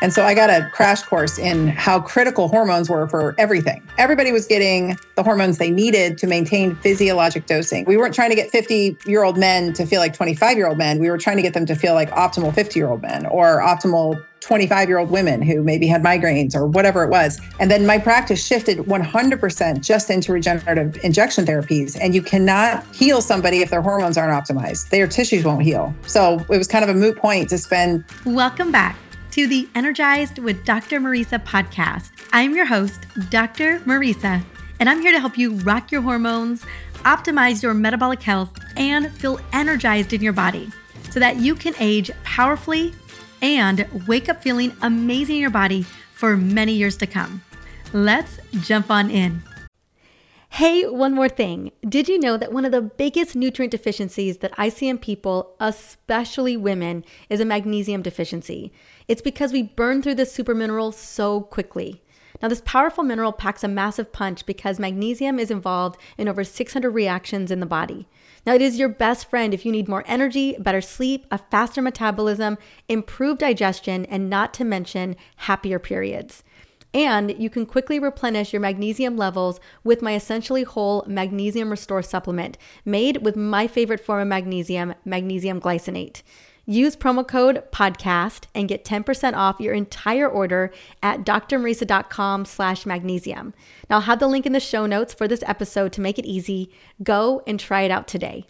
And so I got a crash course in how critical hormones were for everything. Everybody was getting the hormones they needed to maintain physiologic dosing. We weren't trying to get 50 year old men to feel like 25 year old men. We were trying to get them to feel like optimal 50 year old men or optimal 25 year old women who maybe had migraines or whatever it was. And then my practice shifted 100% just into regenerative injection therapies. And you cannot heal somebody if their hormones aren't optimized, their tissues won't heal. So it was kind of a moot point to spend. Welcome back to the Energized with Dr. Mariza podcast. I'm your host, Dr. Mariza, and I'm here to help you rock your hormones, optimize your metabolic health, and feel energized in your body so that you can age powerfully and wake up feeling amazing in your body for many years to come. Let's jump on in. Hey, one more thing. Did you know that one of the biggest nutrient deficiencies that I see in people, especially women, is a magnesium deficiency? It's because we burn through this super mineral so quickly. Now, this powerful mineral packs a massive punch because magnesium is involved in over 600 reactions in the body. Now, it is your best friend if you need more energy, better sleep, a faster metabolism, improved digestion, and not to mention happier periods. And you can quickly replenish your magnesium levels with my essentially whole magnesium restore supplement made with my favorite form of magnesium, magnesium glycinate. Use promo code podcast and get 10% off your entire order at drmariza.com slash magnesium. Now I'll have the link in the show notes for this episode to make it easy. Go and try it out today.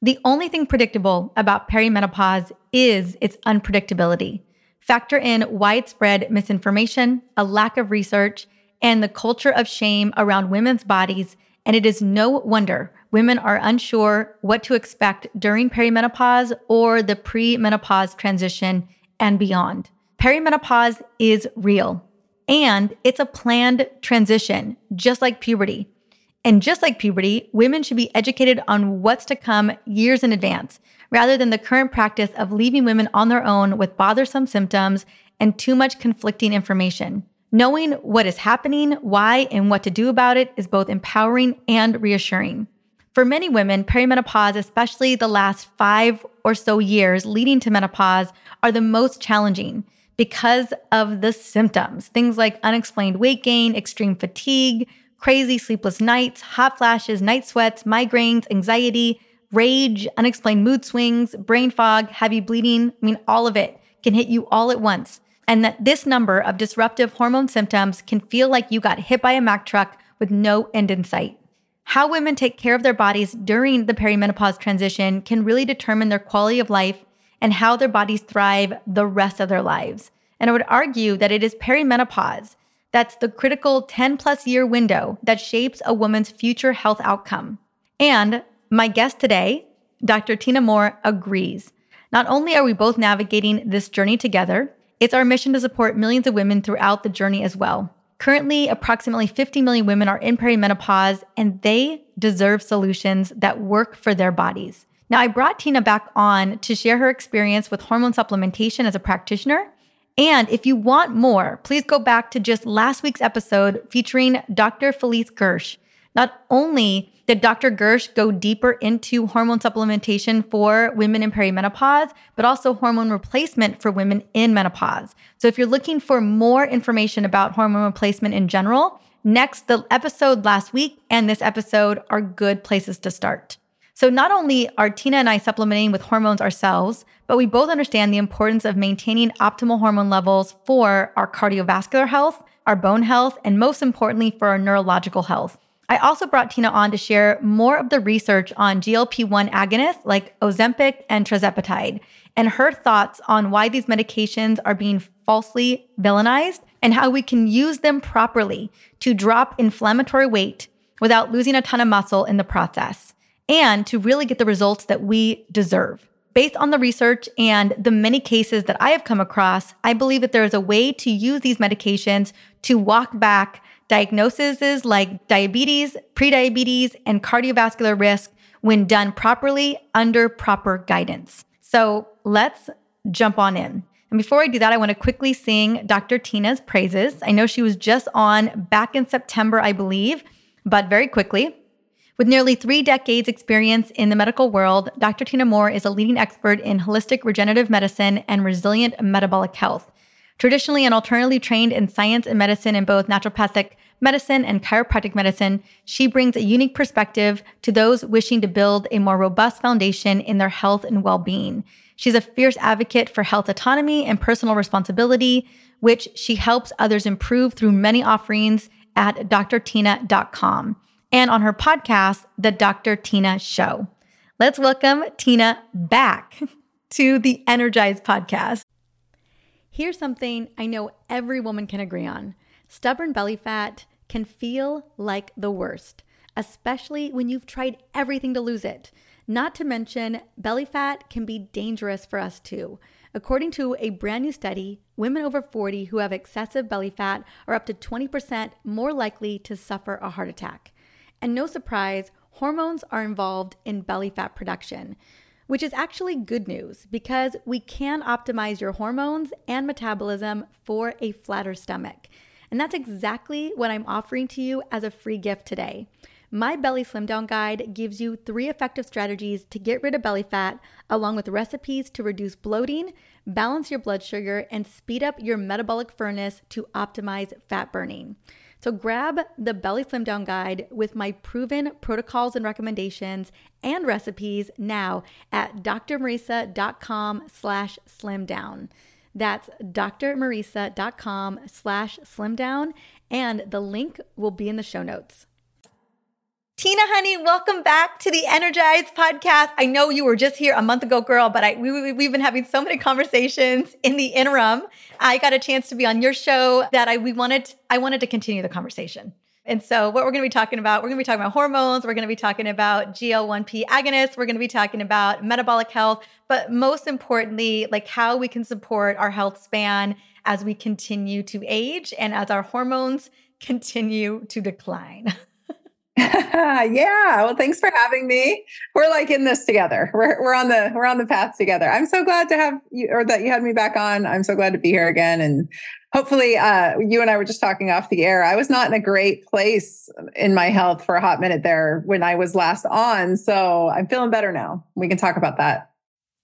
The only thing predictable about perimenopause is its unpredictability. Factor in widespread misinformation, a lack of research, and the culture of shame around women's bodies, and it is no wonder women are unsure what to expect during perimenopause or the premenopause transition and beyond. Perimenopause is real and it's a planned transition, just like puberty. And just like puberty, women should be educated on what's to come years in advance, rather than the current practice of leaving women on their own with bothersome symptoms and too much conflicting information. Knowing what is happening, why, and what to do about it is both empowering and reassuring. For many women, perimenopause, especially the last five or so years leading to menopause, are the most challenging because of the symptoms. Things like unexplained weight gain, extreme fatigue, crazy sleepless nights, hot flashes, night sweats, migraines, anxiety, rage, unexplained mood swings, brain fog, heavy bleeding. I mean, all of it can hit you all at once. And that this number of disruptive hormone symptoms can feel like you got hit by a Mack truck with no end in sight. How women take care of their bodies during the perimenopause transition can really determine their quality of life and how their bodies thrive the rest of their lives. And I would argue that it is perimenopause that's the critical 10 plus year window that shapes a woman's future health outcome. And my guest today, Dr. Tyna Moore, agrees. Not only are we both navigating this journey together, it's our mission to support millions of women throughout the journey as well. Currently, approximately 50 million women are in perimenopause and they deserve solutions that work for their bodies. Now, I brought Tyna back on to share her experience with hormone supplementation as a practitioner. And if you want more, please go back to just last week's episode featuring Dr. Felice Gersh. Not only did Dr. Gersh go deeper into hormone supplementation for women in perimenopause, but also hormone replacement for women in menopause. So if you're looking for more information about hormone replacement in general, next, the episode last week and this episode are good places to start. So not only are Tyna and I supplementing with hormones ourselves, but we both understand the importance of maintaining optimal hormone levels for our cardiovascular health, our bone health, and most importantly, for our neurological health. I also brought Tyna on to share more of the research on GLP 1 agonists like Ozempic and tirzepatide, and her thoughts on why these medications are being falsely villainized and how we can use them properly to drop inflammatory weight without losing a ton of muscle in the process, and to really get the results that we deserve. Based on the research and the many cases that I have come across, I believe that there is a way to use these medications to walk back diagnoses like diabetes, prediabetes, and cardiovascular risk when done properly under proper guidance. So let's jump on in. And before I do that, I want to quickly sing Dr. Tyna's praises. I know she was just on back in September, I believe, but very quickly. With nearly three decades' experience in the medical world, Dr. Tyna Moore is a leading expert in holistic regenerative medicine and resilient metabolic health. Traditionally and alternatively trained in science and medicine in both naturopathic medicine and chiropractic medicine, she brings a unique perspective to those wishing to build a more robust foundation in their health and well being. She's a fierce advocate for health autonomy and personal responsibility, which she helps others improve through many offerings at drtyna.com and on her podcast, The Dr. Tyna Show. Let's welcome Tyna back to the Energized podcast. Here's something I know every woman can agree on stubborn belly fat can feel like the worst, especially when you've tried everything to lose it. Not to mention, belly fat can be dangerous for us too. According to a brand new study, women over 40 who have excessive belly fat are up to 20% more likely to suffer a heart attack. And no surprise, hormones are involved in belly fat production which is actually good news because we can optimize your hormones and metabolism for a flatter stomach. And that's exactly what I'm offering to you as a free gift today. My Belly Slim Down Guide gives you three effective strategies to get rid of belly fat, along with recipes to reduce bloating, balance your blood sugar, and speed up your metabolic furnace to optimize fat burning. So grab the Belly Slim Down Guide with my proven protocols and recommendations and recipes now at drmariza.com slash slimdown. That's drmariza.com slash slimdown, and the link will be in the show notes. Tyna, honey, welcome back to the Energized podcast. I know you were just here a month ago, girl, but I, we, we've been having so many conversations in the interim. I got a chance to be on your show that I we wanted I wanted to continue the conversation. And so, what we're going to be talking about, we're going to be talking about hormones, we're going to be talking about GL1P agonists, we're going to be talking about metabolic health, but most importantly, like how we can support our health span as we continue to age and as our hormones continue to decline. yeah. Well, thanks for having me. We're like in this together. We're we're on the we're on the path together. I'm so glad to have you or that you had me back on. I'm so glad to be here again. And hopefully uh, you and I were just talking off the air. I was not in a great place in my health for a hot minute there when I was last on. So I'm feeling better now. We can talk about that.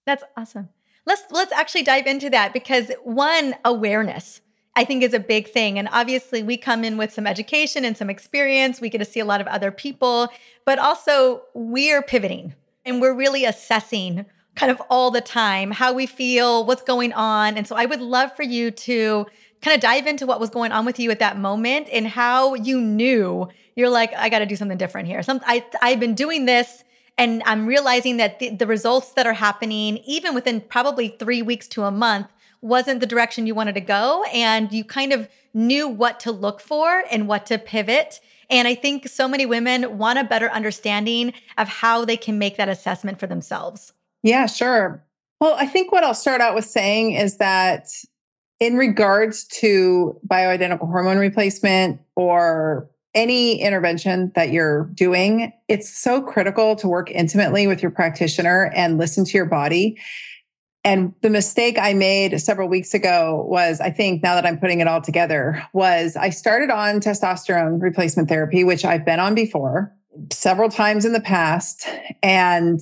That's awesome. Let's let's actually dive into that because one awareness I think is a big thing. And obviously, we come in with some education and some experience. We get to see a lot of other people, but also we're pivoting and we're really assessing kind of all the time how we feel, what's going on. And so I would love for you to kind of dive into what was going on with you at that moment and how you knew you're like, I got to do something different here. Some I I've been doing this and I'm realizing that the, the results that are happening, even within probably three weeks to a month, wasn't the direction you wanted to go and you kind of knew what to look for and what to pivot. And I think so many women want a better understanding of how they can make that assessment for themselves. Yeah, sure. Well, I think what I'll start out with saying is that in regards to bioidentical hormone replacement or any intervention that you're doing, it's so critical to work intimately with your practitioner and listen to your body and the mistake I made several weeks ago was, I think now that I'm putting it all together, was I started on testosterone replacement therapy, which I've been on before several times in the past. And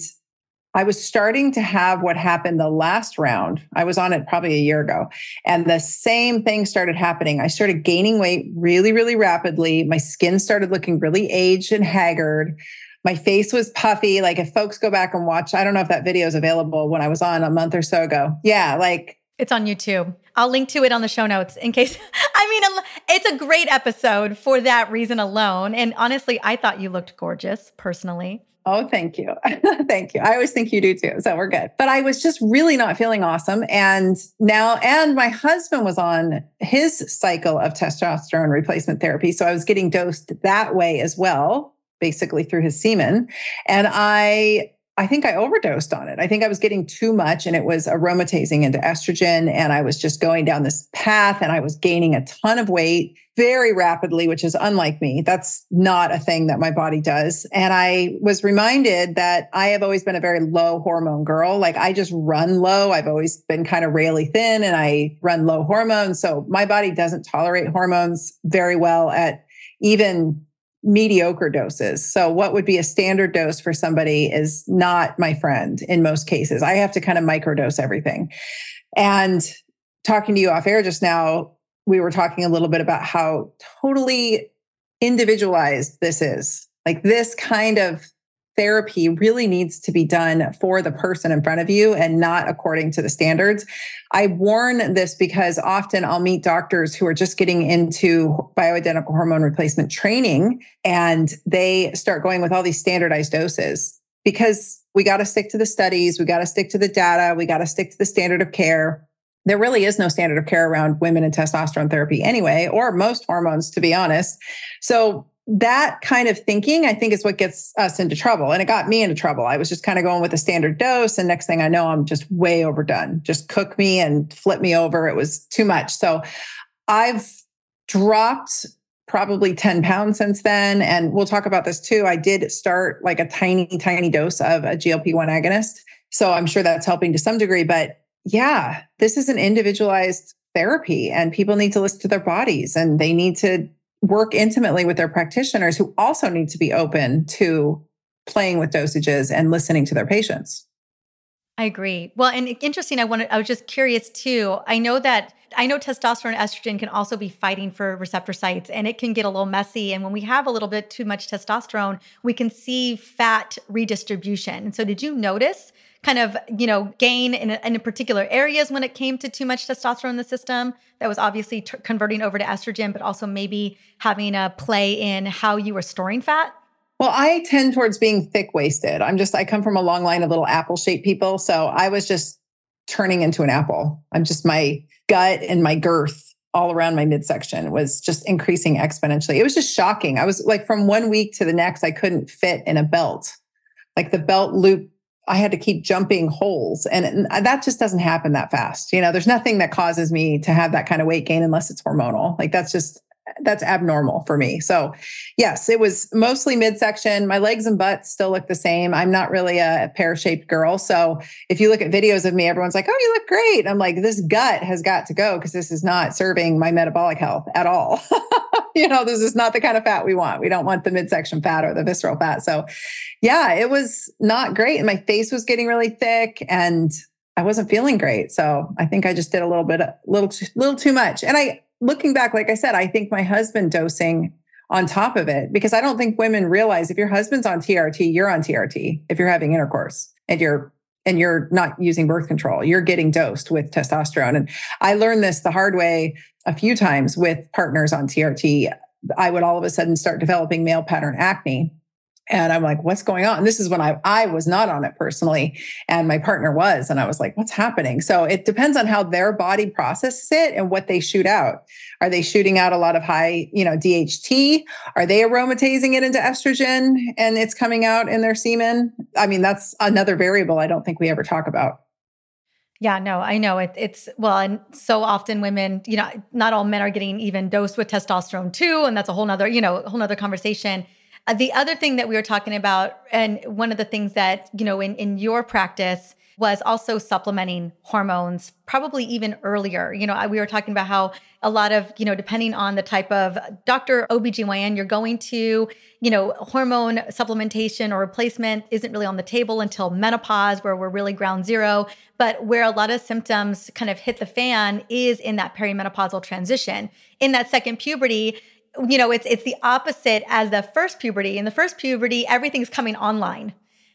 I was starting to have what happened the last round. I was on it probably a year ago. And the same thing started happening. I started gaining weight really, really rapidly. My skin started looking really aged and haggard my face was puffy. Like if folks go back and watch, I don't know if that video is available when I was on a month or so ago. Yeah, like it's on YouTube. I'll link to it on the show notes in case. I mean, it's a great episode for that reason alone. And honestly, I thought you looked gorgeous personally. Oh, thank you. thank you. I always think you do too. So we're good. But I was just really not feeling awesome. And now, and my husband was on his cycle of testosterone replacement therapy. So I was getting dosed that way as well basically through his semen. And I I think I overdosed on it. I think I was getting too much and it was aromatizing into estrogen. And I was just going down this path and I was gaining a ton of weight very rapidly, which is unlike me. That's not a thing that my body does. And I was reminded that I have always been a very low hormone girl. Like I just run low. I've always been kind of really thin and I run low hormones. So my body doesn't tolerate hormones very well at even mediocre doses. So, what would be a standard dose for somebody is not my friend in most cases. I have to kind of microdose everything. And talking to you off air just now, we were talking a little bit about how totally individualized this is. Like, this kind of therapy really needs to be done for the person in front of you and not according to the standards. I warn this because often I'll meet doctors who are just getting into bioidentical hormone replacement training and they start going with all these standardized doses because we got to stick to the studies, we got to stick to the data, we got to stick to the standard of care. There really is no standard of care around women and testosterone therapy anyway, or most hormones, to be honest. So that kind of thinking, I think, is what gets us into trouble. And it got me into trouble. I was just kind of going with a standard dose. And next thing I know, I'm just way overdone. Just cook me and flip me over. It was too much. So I've dropped probably 10 pounds since then. And we'll talk about this too. I did start like a tiny, tiny dose of a GLP 1 agonist. So I'm sure that's helping to some degree. But yeah, this is an individualized therapy and people need to listen to their bodies and they need to work intimately with their practitioners who also need to be open to playing with dosages and listening to their patients. I agree. Well, and interesting, I wanted I was just curious too. I know that I know testosterone and estrogen can also be fighting for receptor sites and it can get a little messy. And when we have a little bit too much testosterone, we can see fat redistribution. And so did you notice kind of, you know, gain in, in particular areas when it came to too much testosterone in the system that was obviously t- converting over to estrogen, but also maybe having a play in how you were storing fat? Well, I tend towards being thick waisted. I'm just, I come from a long line of little apple shaped people. So I was just turning into an apple. I'm just, my gut and my girth all around my midsection was just increasing exponentially. It was just shocking. I was like, from one week to the next, I couldn't fit in a belt. Like the belt loop I had to keep jumping holes. And that just doesn't happen that fast. You know, there's nothing that causes me to have that kind of weight gain unless it's hormonal. Like that's just that's abnormal for me. So, yes, it was mostly midsection. My legs and butt still look the same. I'm not really a pear shaped girl. So, if you look at videos of me, everyone's like, oh, you look great. I'm like, this gut has got to go because this is not serving my metabolic health at all. you know, this is not the kind of fat we want. We don't want the midsection fat or the visceral fat. So, yeah, it was not great. And my face was getting really thick and I wasn't feeling great. So, I think I just did a little bit, a little, little too much. And I, looking back, like I said, I think my husband dosing on top of it because I don't think women realize if your husband's on TRT, you're on TRT if you're having intercourse and you're and you're not using birth control, you're getting dosed with testosterone. And I learned this the hard way a few times with partners on TRT. I would all of a sudden start developing male pattern acne and I'm like, what's going on? This is when I, I was not on it personally, and my partner was. And I was like, what's happening? So it depends on how their body processes it and what they shoot out. Are they shooting out a lot of high, you know, DHT? Are they aromatizing it into estrogen and it's coming out in their semen? I mean, that's another variable I don't think we ever talk about. Yeah, no, I know it, it's well, and so often women, you know, not all men are getting even dosed with testosterone too, and that's a whole nother, you know, whole nother conversation. Uh, the other thing that we were talking about, and one of the things that, you know, in, in your practice was also supplementing hormones, probably even earlier. You know, we were talking about how a lot of, you know, depending on the type of doctor, OBGYN you're going to, you know, hormone supplementation or replacement isn't really on the table until menopause, where we're really ground zero. But where a lot of symptoms kind of hit the fan is in that perimenopausal transition. In that second puberty, you know, it's it's the opposite as the first puberty. In the first puberty, everything's coming online.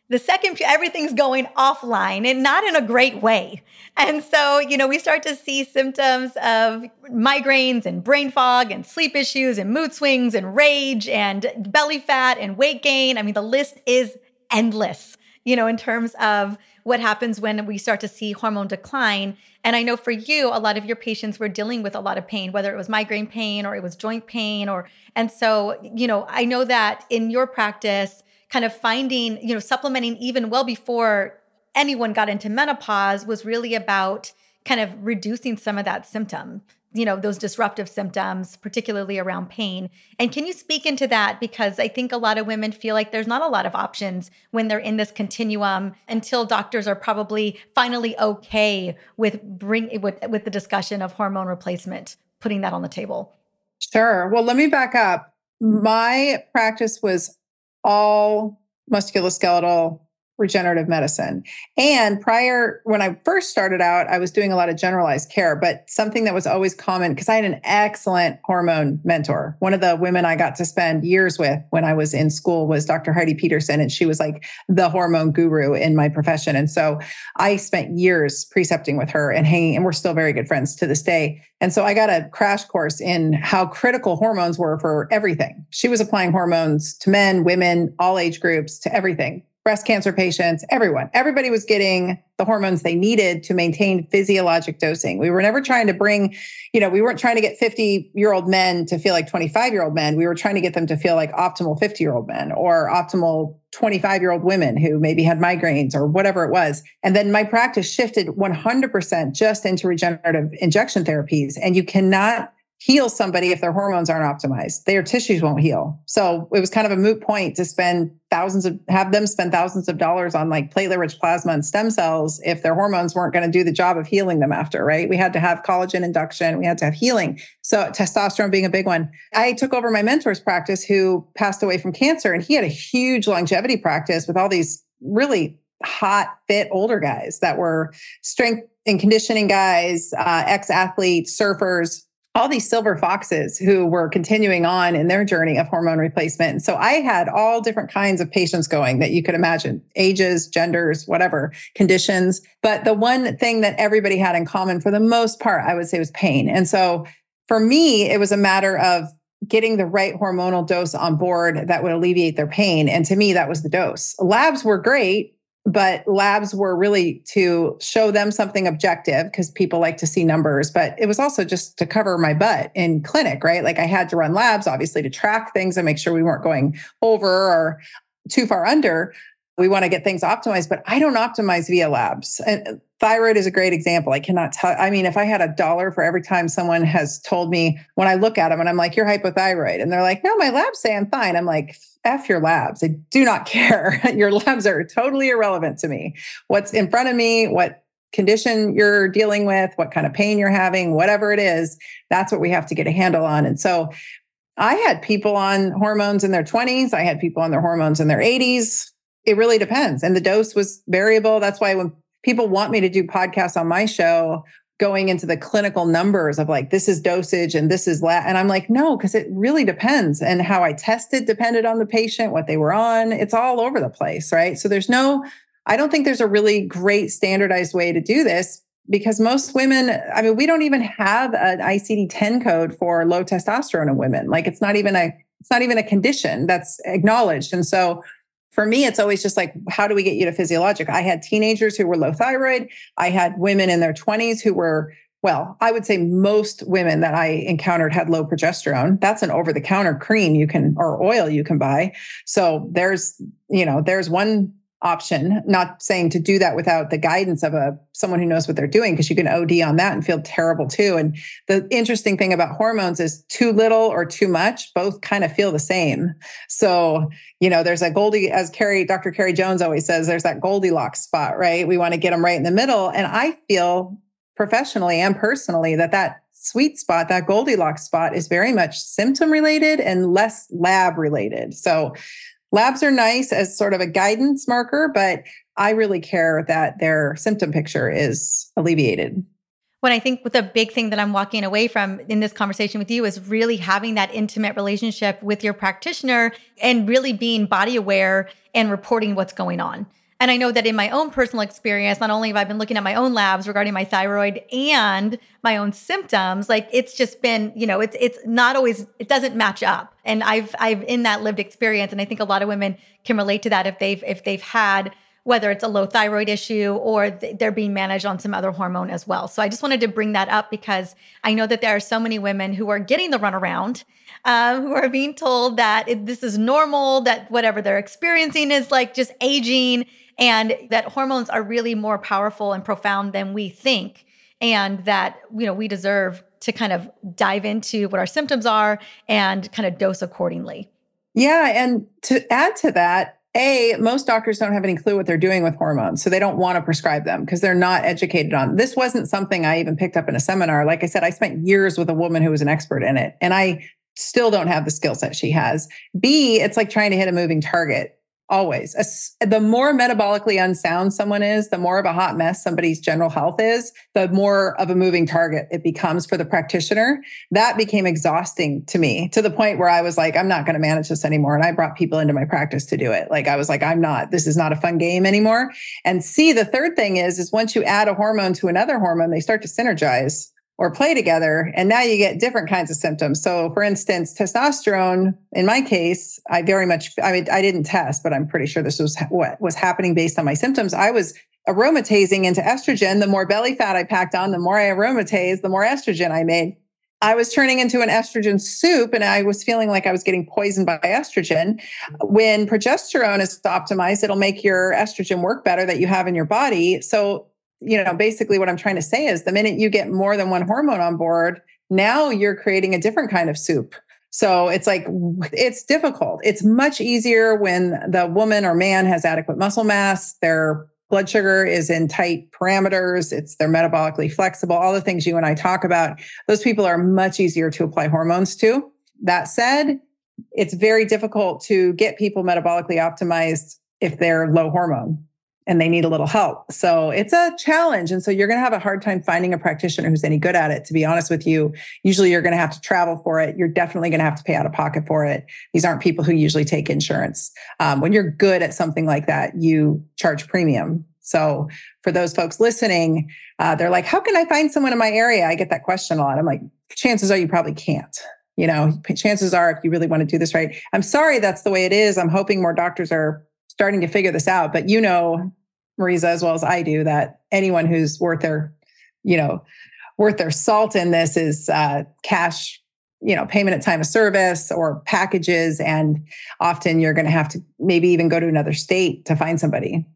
The second, everything's going offline and not in a great way. And so, you know, we start to see symptoms of migraines and brain fog and sleep issues and mood swings and rage and belly fat and weight gain. I mean, the list is endless, you know, in terms of what happens when we start to see hormone decline. And I know for you, a lot of your patients were dealing with a lot of pain, whether it was migraine pain or it was joint pain, or, and so, you know, I know that in your practice, kind of finding, you know, supplementing even well before anyone got into menopause was really about kind of reducing some of that symptom you know those disruptive symptoms particularly around pain. And can you speak into that? Because i think a lot of women feel like there's not a lot of options when they're in this continuum until doctors are probably finally okay with bring with, with the discussion of hormone replacement putting that on the table. Sure. Well let me back up. My practice was all musculoskeletal regenerative medicine. And prior, when I first started out, I was doing a lot of generalized care, but something that was always common because I had an excellent hormone mentor. One of the women I got to spend years with when I was in school was Dr. Heidi Peterson, and she was like the hormone guru in my profession. And so I spent years precepting with her and hanging, and we're still very good friends to this day. And so I got a crash course in how critical hormones were for everything. She was applying hormones to men, women, all age groups, to everything breast cancer patients, everyone. Everybody was getting the hormones they needed to maintain physiologic dosing. We were never trying to bring, you know, we weren't trying to get 50 year old men to feel like 25 year old men. We were trying to get them to feel like optimal 50 year old men or optimal 25 year old women who maybe had migraines or whatever it was. And then my practice shifted 100% just into regenerative injection therapies. And you cannot heal somebody if their hormones aren't optimized. Their tissues won't heal. So it was kind of a moot point to spend thousands of have them spend thousands of dollars on like platelet rich plasma and stem cells if their hormones weren't going to do the job of healing them after, right? We had to have collagen induction, we had to have healing. So testosterone being a big one. I took over my mentor's practice who passed away from cancer and he had a huge longevity practice with all these really hot, fit older guys that were strength and conditioning guys, uh, ex athletes, surfers, all these silver foxes who were continuing on in their journey of hormone replacement. So I had all different kinds of patients going that you could imagine ages, genders, whatever, conditions. But the one thing that everybody had in common for the most part, I would say was pain. And so for me, it was a matter of getting the right hormonal dose on board that would alleviate their pain. And to me, that was the dose. Labs were great but labs were really to show them something objective because people like to see numbers but it was also just to cover my butt in clinic right? Like i had to run labs obviously to track things and make sure we weren't going over or too far under. We want to get things optimized but i don't optimize via labs. And thyroid is a great example. I cannot tell i mean if i had a dollar for every time someone has told me when i look at them and i'm like you're hypothyroid and they're like no my labs say i'm fine i'm like f your labs. I do not care. Your labs are totally irrelevant to me. What's in front of me what condition you're dealing with what kind of pain you're having whatever it is that's what we have to get a handle on and so i had people on hormones in their 20s i had people on their hormones in their 80s it really depends and the dose was variable. That's why when people want me to do podcasts on my show going into the clinical numbers of like this is dosage and this is la and i'm like no because it really depends and how i tested depended on the patient what they were on it's all over the place right? So there's no i don't think there's a really great standardized way to do this because most women i mean we don't even have an icd-10 code for low testosterone in women like it's not even a it's not even a condition that's acknowledged and so for me, it's always just like, how do we get you to physiologic? I had teenagers who were low thyroid. I had women in their 20s who were, well, I would say most women that I encountered had low progesterone. That's an over the counter cream you can, or oil you can buy. So there's, you know, there's one option not saying to do that without the guidance of a someone who knows what they're doing because you can od on that and feel terrible too. And the interesting thing about hormones is too little or too much both kind of feel the same. So you know there's a goldie as carrie dr carrie jones always says there's that goldilocks spot right? We want to get them right in the middle. And i feel professionally and personally that that sweet spot that goldilocks spot is very much symptom related and less lab related so Labs are nice as sort of a guidance marker, but I really care that their symptom picture is alleviated. What I think with the big thing that I'm walking away from in this conversation with you is really having that intimate relationship with your practitioner and really being body aware and reporting what's going on. And I know that in my own personal experience, not only have I been looking at my own labs regarding my thyroid and my own symptoms, like it's just been, you know, it's it's not always it doesn't match up. And I've I've in that lived experience and I think a lot of women can relate to that if they've if they've had whether it's a low thyroid issue or they're being managed on some other hormone as well. So I just wanted to bring that up because I know that there are so many women who are getting the runaround, um, who are being told that it, this is normal, that whatever they're experiencing is like just aging and that hormones are really more powerful and profound than we think. And that you know we deserve to kind of dive into what our symptoms are and kind of dose accordingly. Yeah and to add to that a most doctors don't have any clue what they're doing with hormones so they don't want to prescribe them because they're not educated on this wasn't something i even picked up in a seminar. Like i said i spent years with a woman who was an expert in it and i still don't have the skill set she has. B, it's like trying to hit a moving target always. The more metabolically unsound someone is, the more of a hot mess somebody's general health is, the more of a moving target it becomes for the practitioner. That became exhausting to me to the point where I was like, I'm not going to manage this anymore. And I brought people into my practice to do it. Like I was like, I'm not, this is not a fun game anymore. And C, the third thing is, is once you add a hormone to another hormone, they start to synergize or play together and now you get different kinds of symptoms so for instance testosterone in my case i very much i mean i didn't test but i'm pretty sure this was what was happening based on my symptoms i was aromatizing into estrogen the more belly fat i packed on the more i aromatized the more estrogen i made I was turning into an estrogen soup and I was feeling like I was getting poisoned by estrogen. When progesterone is optimized, it'll make your estrogen work better that you have in your body. So you know, basically what I'm trying to say is the minute you get more than one hormone on board, now you're creating a different kind of soup. So it's like, it's difficult. It's much easier when the woman or man has adequate muscle mass, their blood sugar is in tight parameters, it's they're metabolically flexible, all the things you and I talk about. Those people are much easier to apply hormones to. That said, it's very difficult to get people metabolically optimized if they're low hormone and they need a little help. So it's a challenge. And so you're going to have a hard time finding a practitioner who's any good at it. To be honest with you, usually you're going to have to travel for it. You're definitely going to have to pay out of pocket for it. These aren't people who usually take insurance. Um, when you're good at something like that, you charge premium. So for those folks listening, uh, they're like, how can I find someone in my area? I get that question a lot. I'm like, chances are you probably can't. You know, chances are if you really want to do this right. I'm sorry that's the way it is. I'm hoping more doctors are starting to figure this out. But you know, Mariza, as well as I do, that anyone who's worth their, you know, worth their salt in this is uh, cash, you know, payment at time of service or packages. And often you're going to have to maybe even go to another state to find somebody.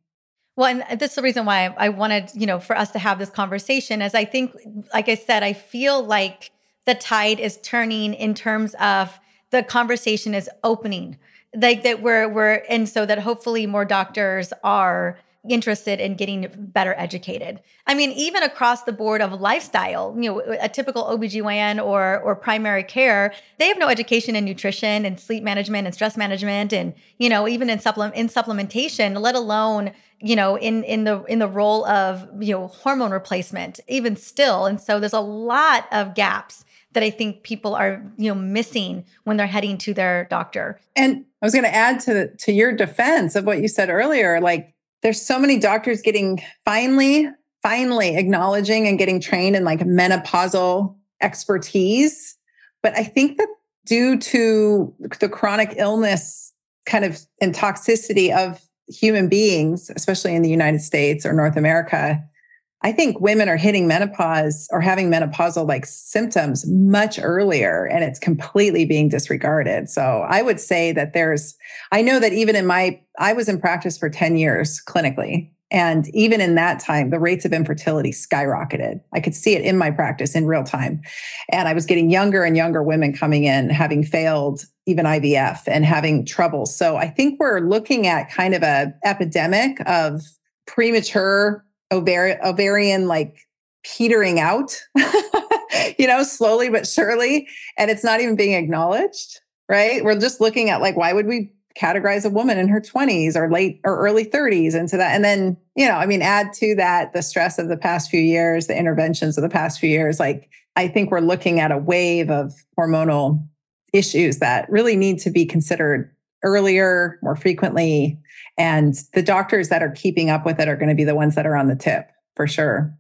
Well, and that's the reason why I wanted, you know, for us to have this conversation, as I think, like I said, I feel like the tide is turning in terms of the conversation is opening like that we're we're and so that hopefully more doctors are interested in getting better educated. I mean, even across the board of lifestyle, you know, a typical OBGYN or or primary care, they have no education in nutrition and sleep management and stress management and, you know, even in supplement in supplementation, let alone, you know, in in the in the role of, you know, hormone replacement, even still. And so there's a lot of gaps that I think people are, you know, missing when they're heading to their doctor. And I was going to add to to your defense of what you said earlier, like there's so many doctors getting finally finally acknowledging and getting trained in like menopausal expertise, but I think that due to the chronic illness kind of and toxicity of human beings, especially in the United States or North America, I think women are hitting menopause or having menopausal like symptoms much earlier and it's completely being disregarded. So I would say that there's, I know that even in my, I was in practice for 10 years clinically. And even in that time, the rates of infertility skyrocketed. I could see it in my practice in real time. And I was getting younger and younger women coming in, having failed even IVF and having trouble. So I think we're looking at kind of a epidemic of premature ovarian, ovarian like petering out, you know, slowly but surely. And it's not even being acknowledged, right? We're just looking at like, why would we categorize a woman in her 20s or late or early 30s into that? And then, you know, I mean, add to that the stress of the past few years, the interventions of the past few years. Like, I think we're looking at a wave of hormonal issues that really need to be considered earlier, more frequently, and the doctors that are keeping up with it are going to be the ones that are on the tip for sure.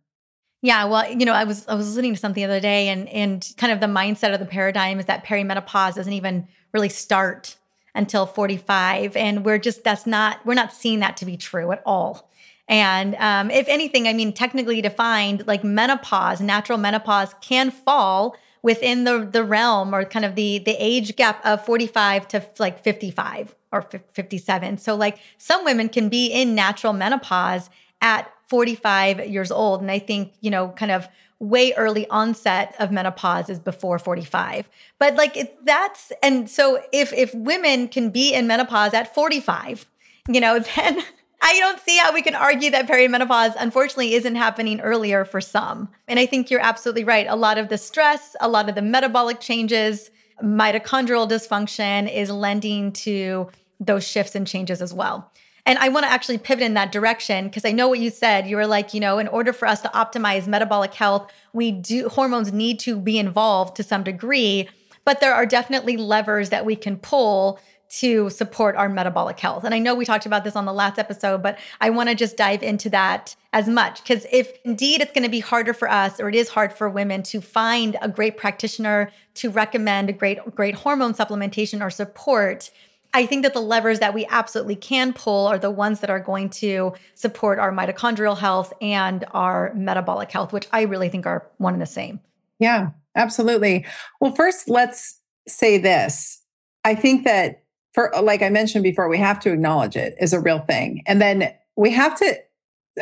Yeah, well, you know, I was I was listening to something the other day and and kind of the mindset of the paradigm is that perimenopause doesn't even really start until 45 and we're just that's not we're not seeing that to be true at all. And um, if anything, I mean, technically defined, like menopause, natural menopause can fall within the the realm or kind of the the age gap of 45 to like 55 or 57. So like some women can be in natural menopause at 45 years old and I think, you know, kind of way early onset of menopause is before 45. But like that's and so if if women can be in menopause at 45, you know, then I don't see how we can argue that perimenopause unfortunately isn't happening earlier for some. And I think you're absolutely right. A lot of the stress, a lot of the metabolic changes, mitochondrial dysfunction is lending to those shifts and changes as well. And I want to actually pivot in that direction because I know what you said. You were like, you know, in order for us to optimize metabolic health, we do hormones need to be involved to some degree, but there are definitely levers that we can pull to support our metabolic health. And I know we talked about this on the last episode, but I want to just dive into that as much because if indeed it's going to be harder for us or it is hard for women to find a great practitioner to recommend a great great hormone supplementation or support, I think that the levers that we absolutely can pull are the ones that are going to support our mitochondrial health and our metabolic health, which I really think are one and the same. Yeah, absolutely. Well, first, let's say this. I think that for, like I mentioned before, we have to acknowledge it is a real thing. And then we have to,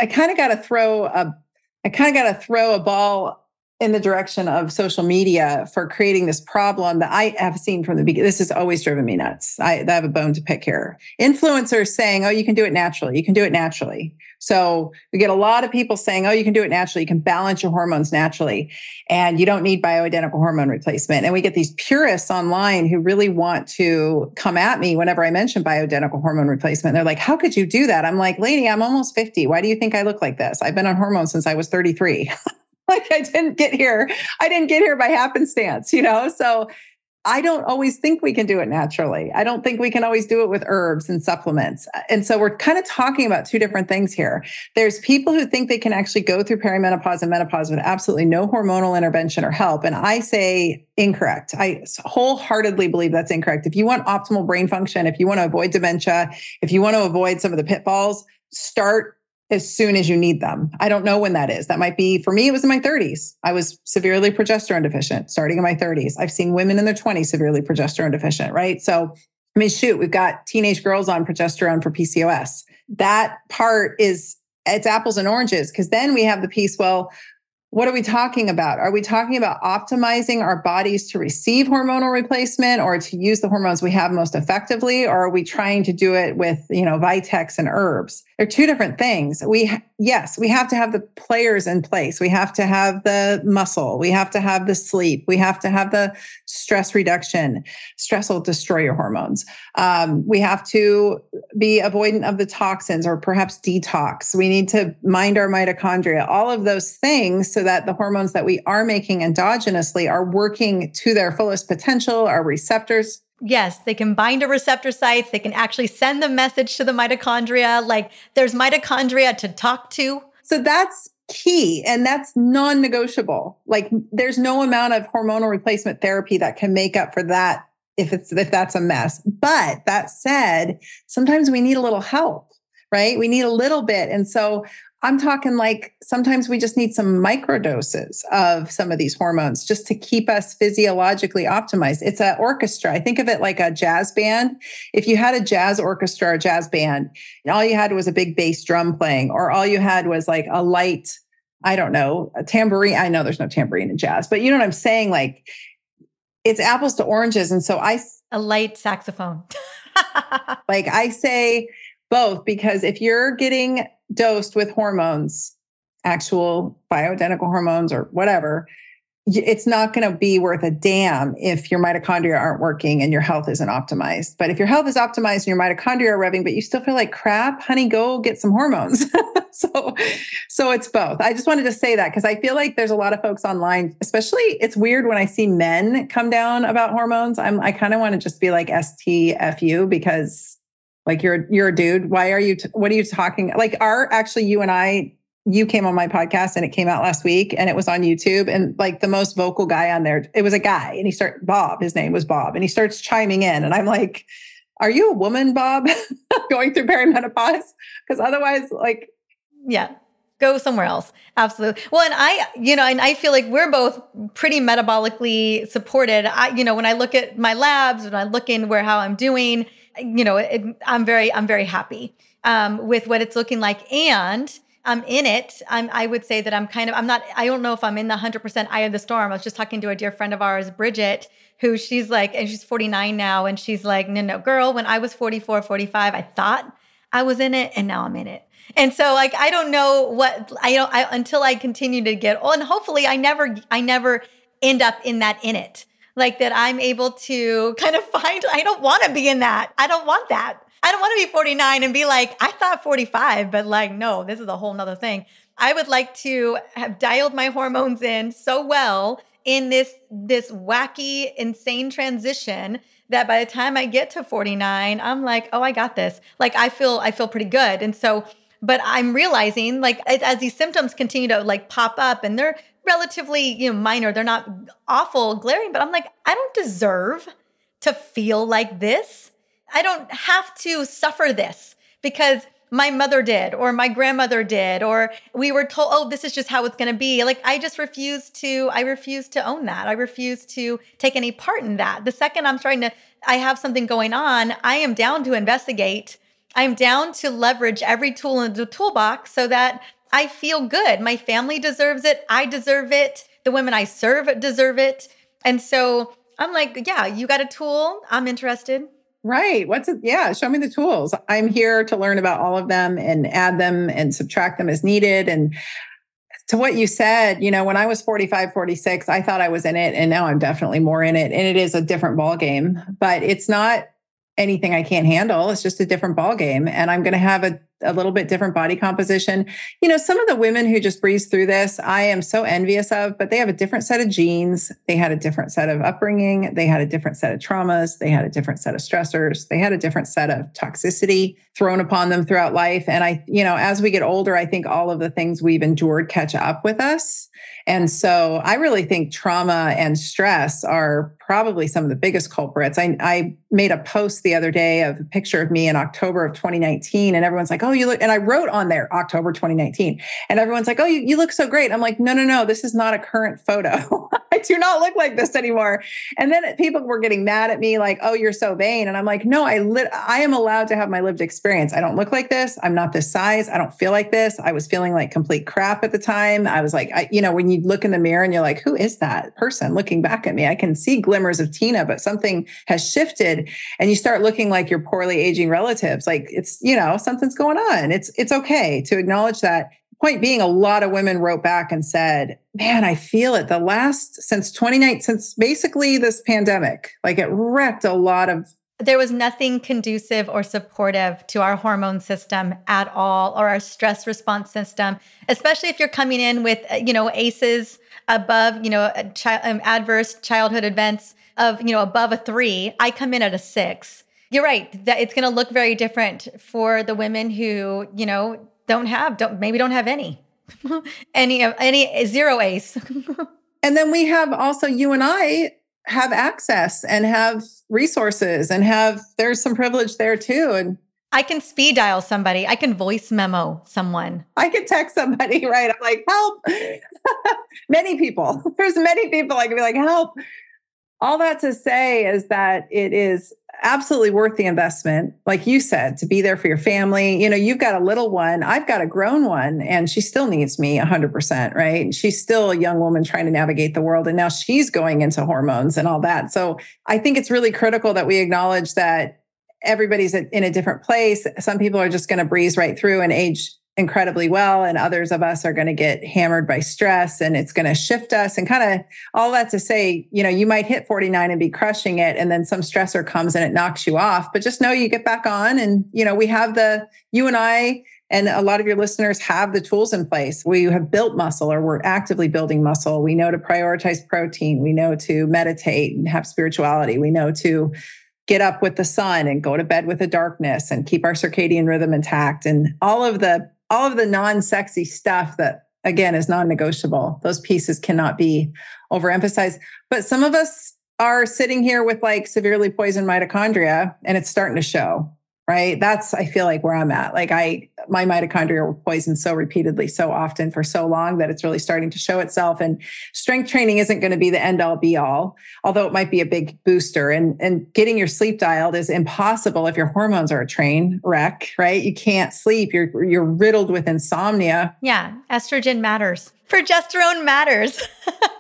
I kind of got to throw a, I kind of got to throw a ball in the direction of social media for creating this problem that I have seen from the beginning. This has always driven me nuts. I, I, have a bone to pick here. Influencers saying, oh, you can do it naturally. You can do it naturally. So we get a lot of people saying, oh, you can do it naturally. You can balance your hormones naturally and you don't need bioidentical hormone replacement. And we get these purists online who really want to come at me whenever I mention bioidentical hormone replacement. They're like, how could you do that? I'm like, lady, I'm almost 50. Why do you think I look like this? I've been on hormones since I was 33. like I didn't get here. I didn't get here by happenstance, you know? So I don't always think we can do it naturally. I don't think we can always do it with herbs and supplements. Uh, and so we're kind of talking about two different things here. There's people who think they can actually go through perimenopause and menopause with absolutely no hormonal intervention or help. And I say incorrect. I wholeheartedly believe that's incorrect. If you want optimal brain function, if you want to avoid dementia, if you want to avoid some of the pitfalls, start as soon as you need them. I don't know when that is. That might be for me, it was in my 30s. I was severely progesterone deficient starting in my 30s. I've seen women in their 20s severely progesterone deficient, right? So, I mean, shoot, we've got teenage girls on progesterone for PCOS. That part is it's apples and oranges because then we have the piece, well, what are we talking about? Are we talking about optimizing our bodies to receive hormonal replacement or to use the hormones we have most effectively? Or are we trying to do it with, you know, Vitex and herbs? They're two different things. We, yes, we have to have the players in place. We have to have the muscle. We have to have the sleep. We have to have the stress reduction. Stress will destroy your hormones. Um, we have to be avoidant of the toxins or perhaps detox. We need to mind our mitochondria, all of those things so that the hormones that we are making endogenously are working to their fullest potential, our receptors Yes, they can bind to receptor sites. They can actually send the message to the mitochondria. Like there's mitochondria to talk to. So that's key and that's non-negotiable. Like there's no amount of hormonal replacement therapy that can make up for that if it's if that's a mess. But that said, sometimes we need a little help, right? We need a little bit. And so I'm talking like sometimes we just need some micro doses of some of these hormones just to keep us physiologically optimized. It's an orchestra. I think of it like a jazz band. If you had a jazz orchestra or jazz band, and all you had was a big bass drum playing, or all you had was like a light, I don't know, a tambourine. I know there's no tambourine in jazz, but you know what I'm saying? Like it's apples to oranges. And so I, a light saxophone. like I say, both because if you're getting dosed with hormones, actual bioidentical hormones or whatever, it's not going to be worth a damn if your mitochondria aren't working and your health isn't optimized. But if your health is optimized and your mitochondria are revving, but you still feel like crap, honey, go get some hormones. so, so it's both. I just wanted to say that because I feel like there's a lot of folks online, especially it's weird when I see men come down about hormones. I'm I kind of want to just be like STFU because like you're you're a dude. Why are you t- what are you talking like are actually you and i you came on my podcast and it came out last week and it was on youtube and like the most vocal guy on there it was a guy and he started bob his name was bob and he starts chiming in and i'm like are you a woman bob going through perimenopause? Because otherwise like yeah go somewhere else. Absolutely well and i you know and i feel like we're both pretty metabolically supported. I you know when i look at my labs when i look in where how i'm doing you know, it, I'm very, I'm very happy um, with what it's looking like. And I'm in it. I'm, I would say that I'm kind of, I'm not, I don't know if I'm in the 100% eye of the storm. I was just talking to a dear friend of ours, Bridget, who she's like, and she's 49 now. And she's like, no, no, girl, when I was 44, 45, I thought I was in it and now I'm in it. And so like, I don't know what I don't, I, until I continue to get Oh, and hopefully I never, I never end up in that in it Like that I'm able to kind of find, I don't want to be in that. I don't want that. I don't want to be 49 and be like, I thought 45, but like, no, this is a whole nother thing. I would like to have dialed my hormones in so well in this this wacky, insane transition that by the time I get to 49, I'm like, oh, I got this. Like I feel I feel pretty good. And so, but I'm realizing like as these symptoms continue to like pop up and they're relatively, you know, minor, they're not awful, glaring, but I'm like, I don't deserve to feel like this. I don't have to suffer this because my mother did or my grandmother did or we were told oh this is just how it's going to be. Like i just refuse to i refuse to own that. I refuse to take any part in that. The second i'm starting to i have something going on i am down to investigate. I'm down to leverage every tool in the toolbox so that i feel good my family deserves it i deserve it the women i serve deserve it and so i'm like yeah you got a tool i'm interested Right. What's it? Yeah. Show me the tools. I'm here to learn about all of them and add them and subtract them as needed. And to what you said, you know, when I was 45, 46, I thought I was in it and now I'm definitely more in it. And it is a different ball game, but it's not anything I can't handle. It's just a different ball game. And I'm going to have a a little bit different body composition. You know, some of the women who just breeze through this, I am so envious of, but they have a different set of genes. They had a different set of upbringing. They had a different set of traumas. They had a different set of stressors. They had a different set of toxicity thrown upon them throughout life. And I, you know, as we get older, I think all of the things we've endured catch up with us. And so I really think trauma and stress are probably some of the biggest culprits. I, I made a post the other day of a picture of me in October of 2019, and everyone's like, oh, you look, and I wrote on there October 2019, and everyone's like, oh, you, you look so great. I'm like, no, no, no, this is not a current photo. I do not look like this anymore. And then people were getting mad at me, like, oh, you're so vain. And I'm like, no, I lit, I am allowed to have my lived experience. I don't look like this. I'm not this size. I don't feel like this. I was feeling like complete crap at the time. I was like, I, you know, when you look in the mirror and you're like, who is that person looking back at me? I can see glimmers of Tyna, but something has shifted and you start looking like your poorly aging relatives. Like it's, you know, something's going on. It's, it's okay to acknowledge that point being a lot of women wrote back and said man i feel it the last since 29 since basically this pandemic like it wrecked a lot of there was nothing conducive or supportive to our hormone system at all or our stress response system especially if you're coming in with uh, you know aces above you know um, adverse childhood events of you know above a three i come in at a six. You're right that it's going to look very different for the women who you know don't have don't maybe don't have any any any zero ace. And then we have also you and i have access and have resources and have there's some privilege there too and I can speed dial somebody. I can voice memo someone. I can text somebody, right? I'm like, help. many people. There's many people I can be like, help. All that to say is that it is absolutely worth the investment. Like you said, to be there for your family. You know, you've got a little one, I've got a grown one, and she still needs me 100%, right? She's still a young woman trying to navigate the world. And now she's going into hormones and all that. So I think it's really critical that we acknowledge that everybody's in a different place. Some people are just going to breeze right through and age incredibly well and others of us are going to get hammered by stress and it's going to shift us and kind of all that to say you know you might hit 49 and be crushing it and then some stressor comes and it knocks you off but just know you get back on and you know we have the you and I and a lot of your listeners have the tools in place. We have built muscle or we're actively building muscle. We know to prioritize protein. We know to meditate and have spirituality. We know to get up with the sun and go to bed with the darkness and keep our circadian rhythm intact. And all of the all of the non-sexy stuff that again is non-negotiable. Those pieces cannot be overemphasized. But some of us are sitting here with like severely poisoned mitochondria and it's starting to show right? That's i feel like where i'm at. Like i my mitochondria were poisoned so repeatedly so often for so long that it's really starting to show itself and strength training isn't going to be the end all be all although it might be a big booster. And and getting your sleep dialed is impossible if your hormones are a train wreck right? You can't sleep. You're you're riddled with insomnia. Yeah estrogen matters progesterone matters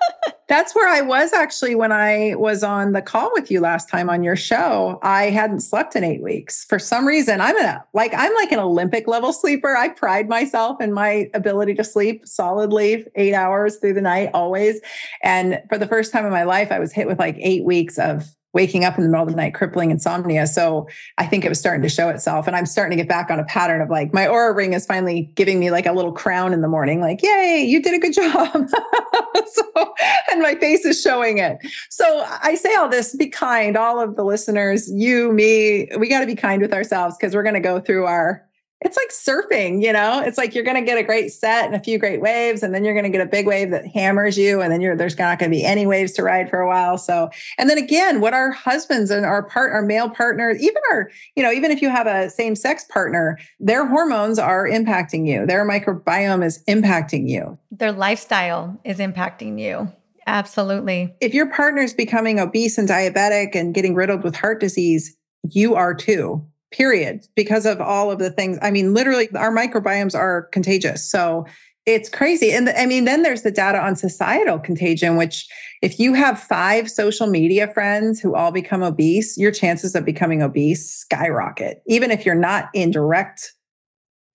That's where I was actually when I was on the call with you last time on your show. I hadn't slept in eight weeks. For some reason, I'm a like I'm like an Olympic level sleeper. I pride myself in my ability to sleep solidly eight hours through the night, always. And for the first time in my life, I was hit with like eight weeks of waking up in the middle of the night, crippling insomnia. So I think it was starting to show itself. And I'm starting to get back on a pattern of like my Oura ring is finally giving me like a little crown in the morning, like, yay, you did a good job. so, and my face is showing it. So I say all this be kind, all of the listeners, you, me, we got to be kind with ourselves because we're going to go through our it's like surfing, you know, it's like you're going to get a great set and a few great waves, and then you're going to get a big wave that hammers you, and then you're, there's not going to be any waves to ride for a while. So, and then again, what our husbands and our part, our male partners, even our, you know, even if you have a same sex partner, their hormones are impacting you, their microbiome is impacting you, their lifestyle is impacting you. Absolutely. If your partner is becoming obese and diabetic and getting riddled with heart disease, you are too period, because of all of the things. I mean, literally, our microbiomes are contagious. So it's crazy. And I mean, then there's the data on societal contagion, which if you have five social media friends who all become obese, your chances of becoming obese skyrocket, even if you're not in direct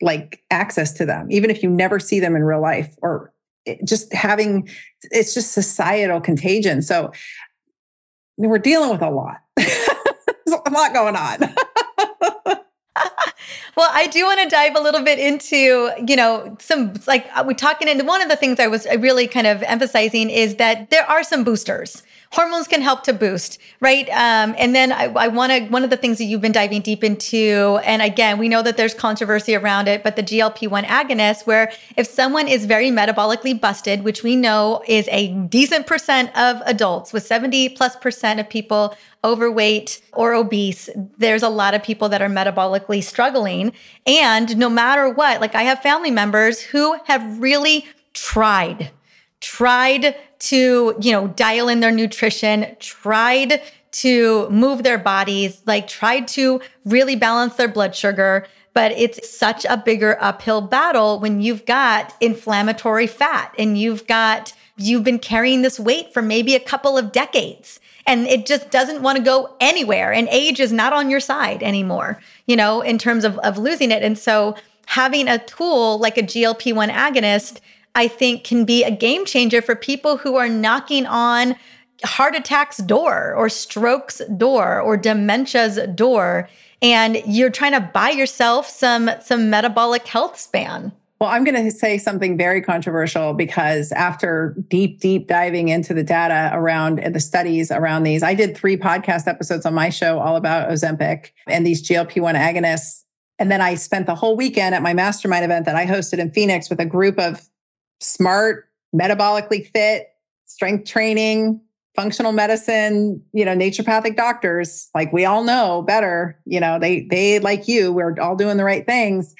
like access to them, even if you never see them in real life or eh, just having it's just societal contagion. So we're dealing with a lot. There's a lot going on. well, I do want to dive a little bit into, you know, some like uh, we talking into one of the things I was really kind of emphasizing is that there are some boosters hormones can help to boost, right? Um, and then I, I want to, one of the things that you've been diving deep into, and again, we know that there's controversy around it, but the GLP 1 agonist, where if someone is very metabolically busted, which we know is a decent percent of adults, with 70 plus percent of people overweight or obese, there's a lot of people that are metabolically struggling. And no matter what, like I have family members who have really tried tried to, you know, dial in their nutrition, tried to move their bodies, like tried to really balance their blood sugar. But it's such a bigger uphill battle when you've got inflammatory fat and you've got, you've been carrying this weight for maybe a couple of decades and it just doesn't want to go anywhere. And age is not on your side anymore, you know, in terms of, of losing it. And so having a tool like a GLP 1 agonist I think can be a game changer for people who are knocking on heart attacks door or strokes door or dementia's door and you're trying to buy yourself some some metabolic health span. Well, I'm going to say something very controversial because after deep, deep diving into the data around the studies around these, I did three podcast episodes on my show all about Ozempic and these GLP 1 agonists. And then I spent the whole weekend at my mastermind event that I hosted in Phoenix with a group of smart, metabolically fit, strength training, functional medicine, you know, naturopathic doctors, like we all know better, you know, they they like you, we're all doing the right things.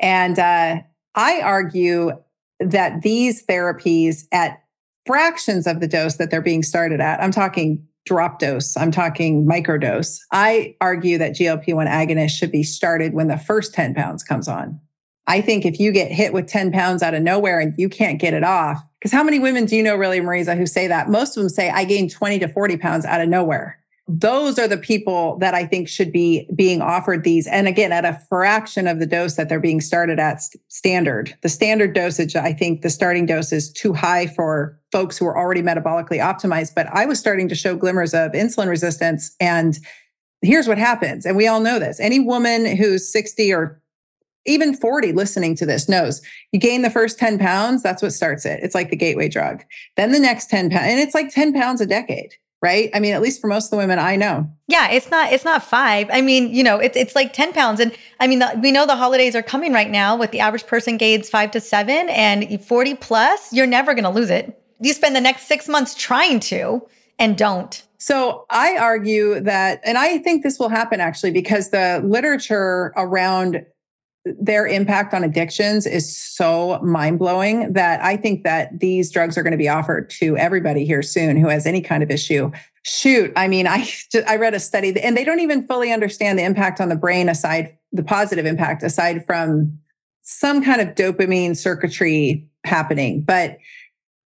And uh, I argue that these therapies at fractions of the dose that they're being started at, I'm talking drop dose, I'm talking microdose. I argue that GLP 1 agonists should be started when the first 10 pounds comes on. I think if you get hit with 10 pounds out of nowhere and you can't get it off, because how many women do you know really, Mariza, who say that? Most of them say, I gained 20 to 40 pounds out of nowhere. Those are the people that I think should be being offered these. And again, at a fraction of the dose that they're being started at standard. The standard dosage, I think the starting dose is too high for folks who are already metabolically optimized. But I was starting to show glimmers of insulin resistance. And here's what happens. And we all know this any woman who's 60 or even 40 listening to this knows you gain the first 10 pounds, that's what starts it. It's like the gateway drug. Then the next 10 pounds, and it's like 10 pounds a decade right? I mean at least for most of the women i know. Yeah it's not it's not five. I mean you know it's, it's like 10 pounds. And i mean the, we know the holidays are coming right now with the average person gains five to seven and 40 plus you're never going to lose it. You spend the next six months trying to and don't. So I argue that, and I think this will happen actually because the literature around their impact on addictions is so mind blowing that I think that these drugs are going to be offered to everybody here soon who has any kind of issue. Shoot, I mean, I I read a study and they don't even fully understand the impact on the brain aside the positive impact aside from some kind of dopamine circuitry happening, but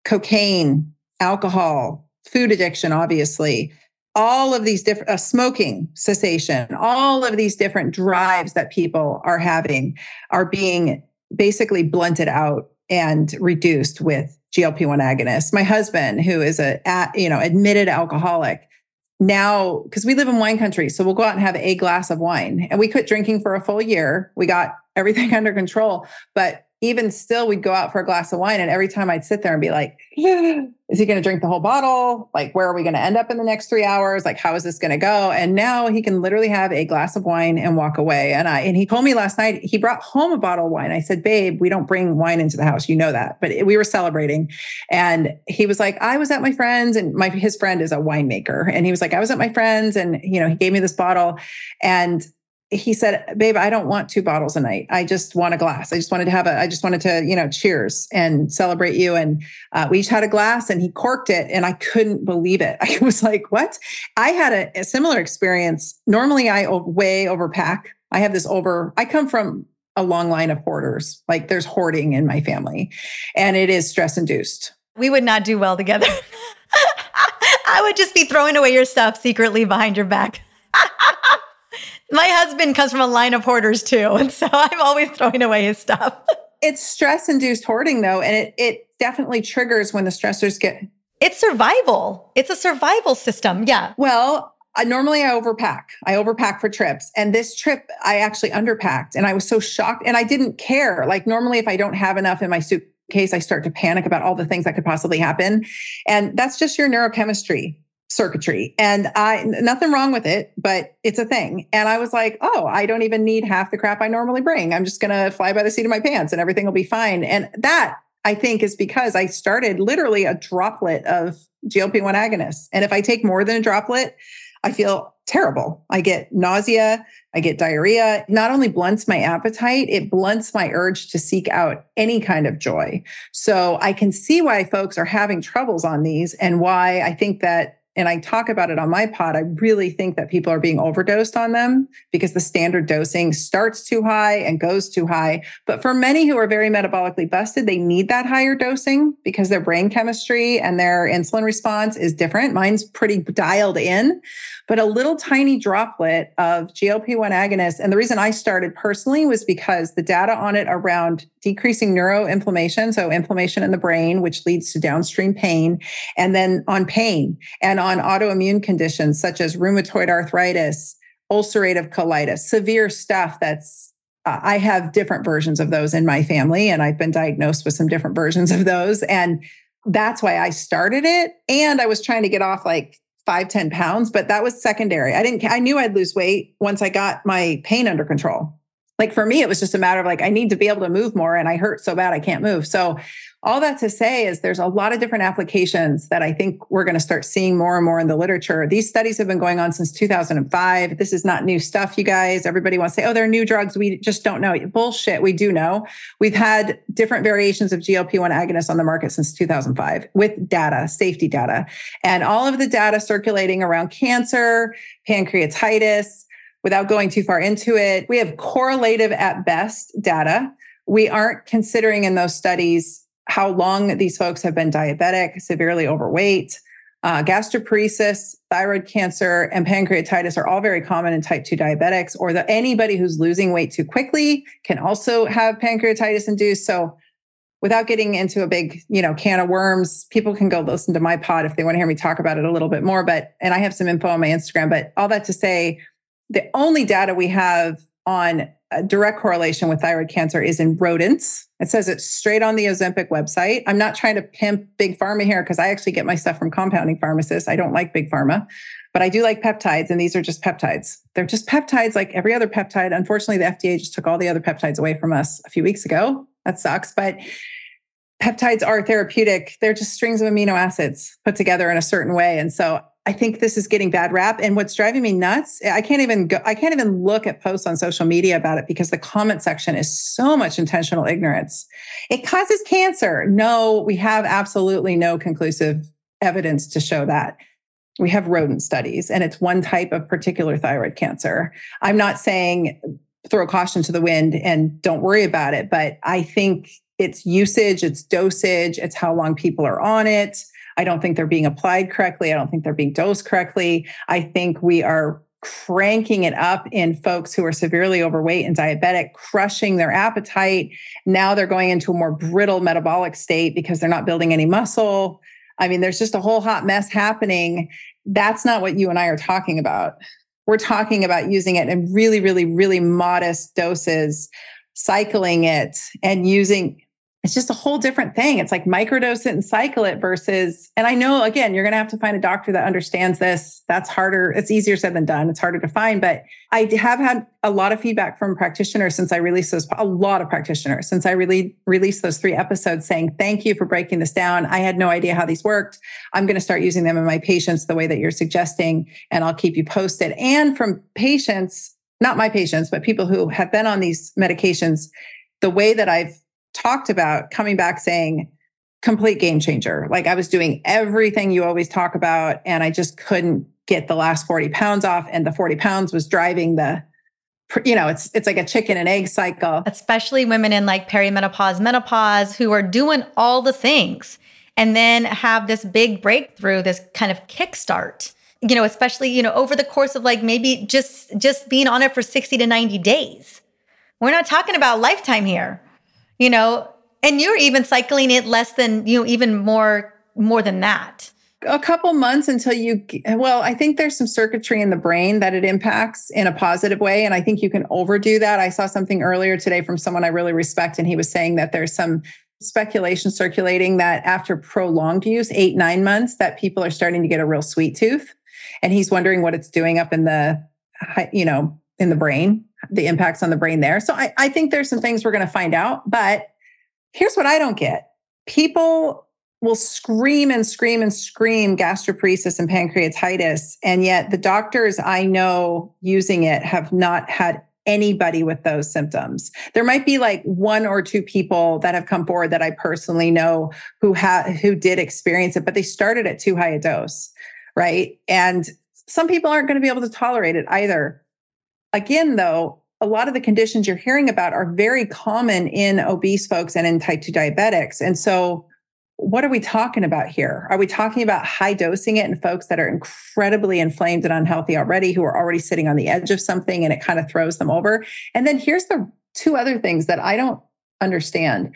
cocaine, alcohol, food addiction, obviously, all of these different uh, smoking cessation, all of these different drives that people are having are being basically blunted out and reduced with GLP-1 agonists. My husband, who is a you know admitted alcoholic, now because we live in wine country, so we'll go out and have a glass of wine, and we quit drinking for a full year. We got everything under control, but even still, we'd go out for a glass of wine. And every time I'd sit there and be like, is he going to drink the whole bottle? Like, where are we going to end up in the next three hours? Like, how is this going to go? And now he can literally have a glass of wine and walk away. And I, and he told me last night, he brought home a bottle of wine. I said, babe, we don't bring wine into the house. You know that. But we were celebrating. And he was like, I was at my friend's and my, his friend is a winemaker. And he was like, I was at my friend's and, you know, he gave me this bottle and he said, babe, I don't want two bottles a night. I just want a glass. I just wanted to have a, I just wanted to, you know, cheers and celebrate you. And uh, we each had a glass and he corked it and I couldn't believe it. I was like, what? I had a, a similar experience. Normally I way overpack. I have this over, I come from a long line of hoarders. Like there's hoarding in my family and it is stress induced. We would not do well together. I would just be throwing away your stuff secretly behind your back. My husband comes from a line of hoarders too. And so I'm always throwing away his stuff. It's stress induced hoarding though. And it, it definitely triggers when the stressors get. It's survival. It's a survival system. Yeah. Well, uh, normally I overpack. I overpack for trips. And this trip, I actually underpacked and I was so shocked and I didn't care. Like normally, if I don't have enough in my suitcase, I start to panic about all the things that could possibly happen. And that's just your neurochemistry circuitry. And i nothing wrong with it but it's a thing. And i was like oh i don't even need half the crap i normally bring. I'm just going to fly by the seat of my pants and everything will be fine. And that i think is because i started literally a droplet of glp-1 agonists. And if i take more than a droplet i feel terrible. I get nausea i get diarrhea. Not only blunts my appetite it blunts my urge to seek out any kind of joy. So i can see why folks are having troubles on these and why i think that and I talk about it on my pod, I really think that people are being overdosed on them because the standard dosing starts too high and goes too high. But for many who are very metabolically busted, they need that higher dosing because their brain chemistry and their insulin response is different. Mine's pretty dialed in, but a little tiny droplet of GLP 1 agonist. And the reason I started personally was because the data on it around decreasing neuroinflammation, so inflammation in the brain, which leads to downstream pain, and then on pain and on autoimmune conditions such as rheumatoid arthritis, ulcerative colitis, severe stuff that's uh, I have different versions of those in my family, and I've been diagnosed with some different versions of those. And that's why I started it. And I was trying to get off like five, 10 pounds, but that was secondary. I didn't, I knew I'd lose weight once I got my pain under control like for me, it was just a matter of like, I need to be able to move more and I hurt so bad I can't move. So, all that to say is there's a lot of different applications that I think we're going to start seeing more and more in the literature. These studies have been going on since 2005. This is not new stuff, you guys. Everybody wants to say, oh, they're new drugs. We just don't know. Bullshit. We do know. We've had different variations of GLP 1 agonists on the market since 2005 with data, safety data, and all of the data circulating around cancer, pancreatitis without going too far into it, we have correlative at best data. We aren't considering in those studies how long these folks have been diabetic, severely overweight. Uh, gastroparesis, thyroid cancer, and pancreatitis are all very common in type 2 diabetics, or that anybody who's losing weight too quickly can also have pancreatitis induced. So, without getting into a big, you know, can of worms, people can go listen to my pod if they want to hear me talk about it a little bit more. But, and I have some info on my Instagram, but all that to say, the only data we have on direct correlation with thyroid cancer is in rodents. It says it's straight on the Ozempic website. I'm not trying to pimp big pharma here because I actually get my stuff from compounding pharmacists. I don't like big pharma, but I do like peptides, and these are just peptides. They're just peptides like every other peptide. Unfortunately, the FDA just took all the other peptides away from us a few weeks ago. That sucks, but peptides are therapeutic. They're just strings of amino acids put together in a certain way. And so I think this is getting bad rap. And what's driving me nuts, I can't even go, I can't even look at posts on social media about it because the comment section is so much intentional ignorance. It causes cancer. No, we have absolutely no conclusive evidence to show that. We have rodent studies, and it's one type of particular thyroid cancer. I'm not saying throw caution to the wind and don't worry about it, but I think it's usage, it's dosage, it's how long people are on it I don't think they're being applied correctly. I don't think they're being dosed correctly. I think we are cranking it up in folks who are severely overweight and diabetic, crushing their appetite. Now they're going into a more brittle metabolic state because they're not building any muscle. I mean, there's just a whole hot mess happening. That's not what you and I are talking about. We're talking about using it in really, really, really modest doses, cycling it and using it's just a whole different thing. It's like microdose it and cycle it versus, and I know again, you're going to have to find a doctor that understands this. That's harder. It's easier said than done. It's harder to find, but I have had a lot of feedback from practitioners since I released those, a lot of practitioners since I really released those three episodes saying, thank you for breaking this down. I had no idea how these worked. I'm going to start using them in my patients the way that you're suggesting, and I'll keep you posted. And from patients, not my patients, but people who have been on these medications, the way that I've talked about coming back saying complete game changer. Like I was doing everything you always talk about, and I just couldn't get the last 40 pounds off. And the 40 pounds was driving the you know it's it's like a chicken and egg cycle especially women in like perimenopause menopause who are doing all the things and then have this big breakthrough this kind of kickstart you know especially you know over the course of like maybe just just being on it for 60 to 90 days we're not talking about lifetime here you know, and you're even cycling it less than, you know, even more, more than that. A couple months until you, well, I think there's some circuitry in the brain that it impacts in a positive way. And I think you can overdo that. I saw something earlier today from someone I really respect, and he was saying that there's some speculation circulating that after prolonged use, eight, nine months, that people are starting to get a real sweet tooth. And he's wondering what it's doing up in the, you know, in the brain the impacts on the brain there. So I, I think there's some things we're going to find out. But here's what I don't get people will scream and scream and scream gastroparesis and pancreatitis. And yet the doctors I know using it have not had anybody with those symptoms. There might be like one or two people that have come forward that I personally know who had who did experience it, but they started at too high a dose, right? And some people aren't going to be able to tolerate it either. Again, though, a lot of the conditions you're hearing about are very common in obese folks and in type 2 diabetics. And so, what are we talking about here? Are we talking about high dosing it in folks that are incredibly inflamed and unhealthy already, who are already sitting on the edge of something and it kind of throws them over? And then here's the two other things that I don't understand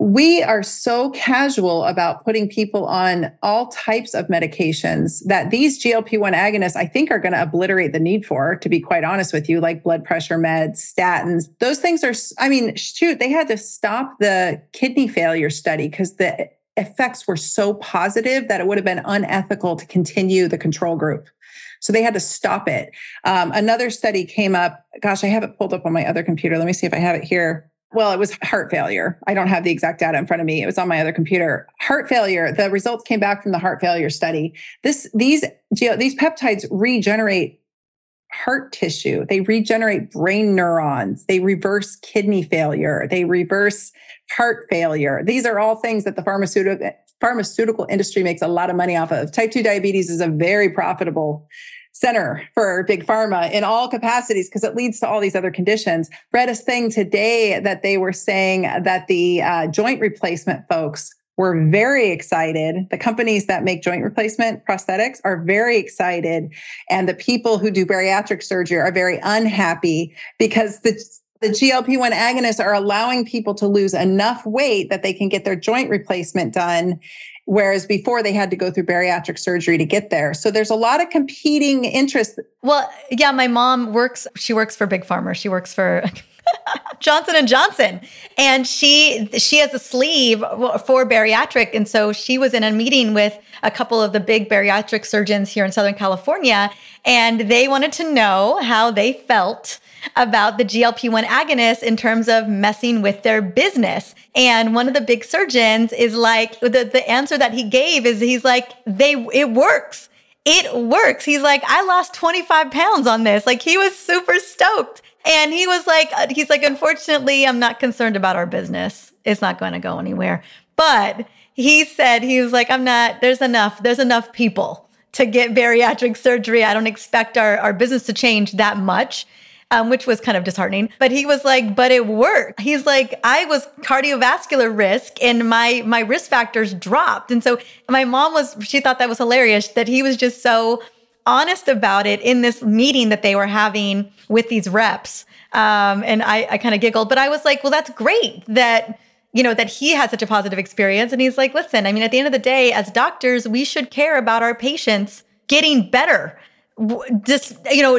we are so casual about putting people on all types of medications that these GLP 1 agonists, I think, are going to obliterate the need for, to be quite honest with you, like blood pressure meds, statins. Those things are, I mean, shoot, they had to stop the kidney failure study because the effects were so positive that it would have been unethical to continue the control group. So they had to stop it. Um, another study came up. Gosh, I have it pulled up on my other computer. Let me see if I have it here well, it was heart failure. I don't have the exact data in front of me. It was on my other computer. Heart failure. The results came back from the heart failure study. This these these peptides regenerate heart tissue. They regenerate brain neurons. They reverse kidney failure. They reverse heart failure. These are all things that the pharmaceutical pharmaceutical industry makes a lot of money off of. Type 2 diabetes is a very profitable center for big pharma in all capacities because it leads to all these other conditions. Read a thing today that they were saying that the uh, joint replacement folks were very excited. The companies that make joint replacement prosthetics are very excited. And the people who do bariatric surgery are very unhappy because the the GLP 1 agonists are allowing people to lose enough weight that they can get their joint replacement done whereas before they had to go through bariatric surgery to get there. So there's a lot of competing interests. Well, yeah, my mom works she works for Big Pharma. She works for Johnson and Johnson. And she she has a sleeve for bariatric and so she was in a meeting with a couple of the big bariatric surgeons here in Southern California and they wanted to know how they felt about the GLP 1 agonist in terms of messing with their business. And one of the big surgeons is like, the, the answer that he gave is he's like, they, it works. It works. He's like, I lost 25 pounds on this. Like he was super stoked. And he was like, uh, he's like, unfortunately, I'm not concerned about our business. It's not going to go anywhere. But he said, he was like, I'm not, there's enough, there's enough people to get bariatric surgery. I don't expect our, our business to change that much. Um, which was kind of disheartening. But he was like, but it worked. He's like, I was cardiovascular risk and my my risk factors dropped. And so my mom was, she thought that was hilarious that he was just so honest about it in this meeting that they were having with these reps. Um, and I, I kind of giggled, but I was like, well, that's great that you know, that he had such a positive experience. And he's like, listen, I mean, at the end of the day, as doctors, we should care about our patients getting better. Just, you know,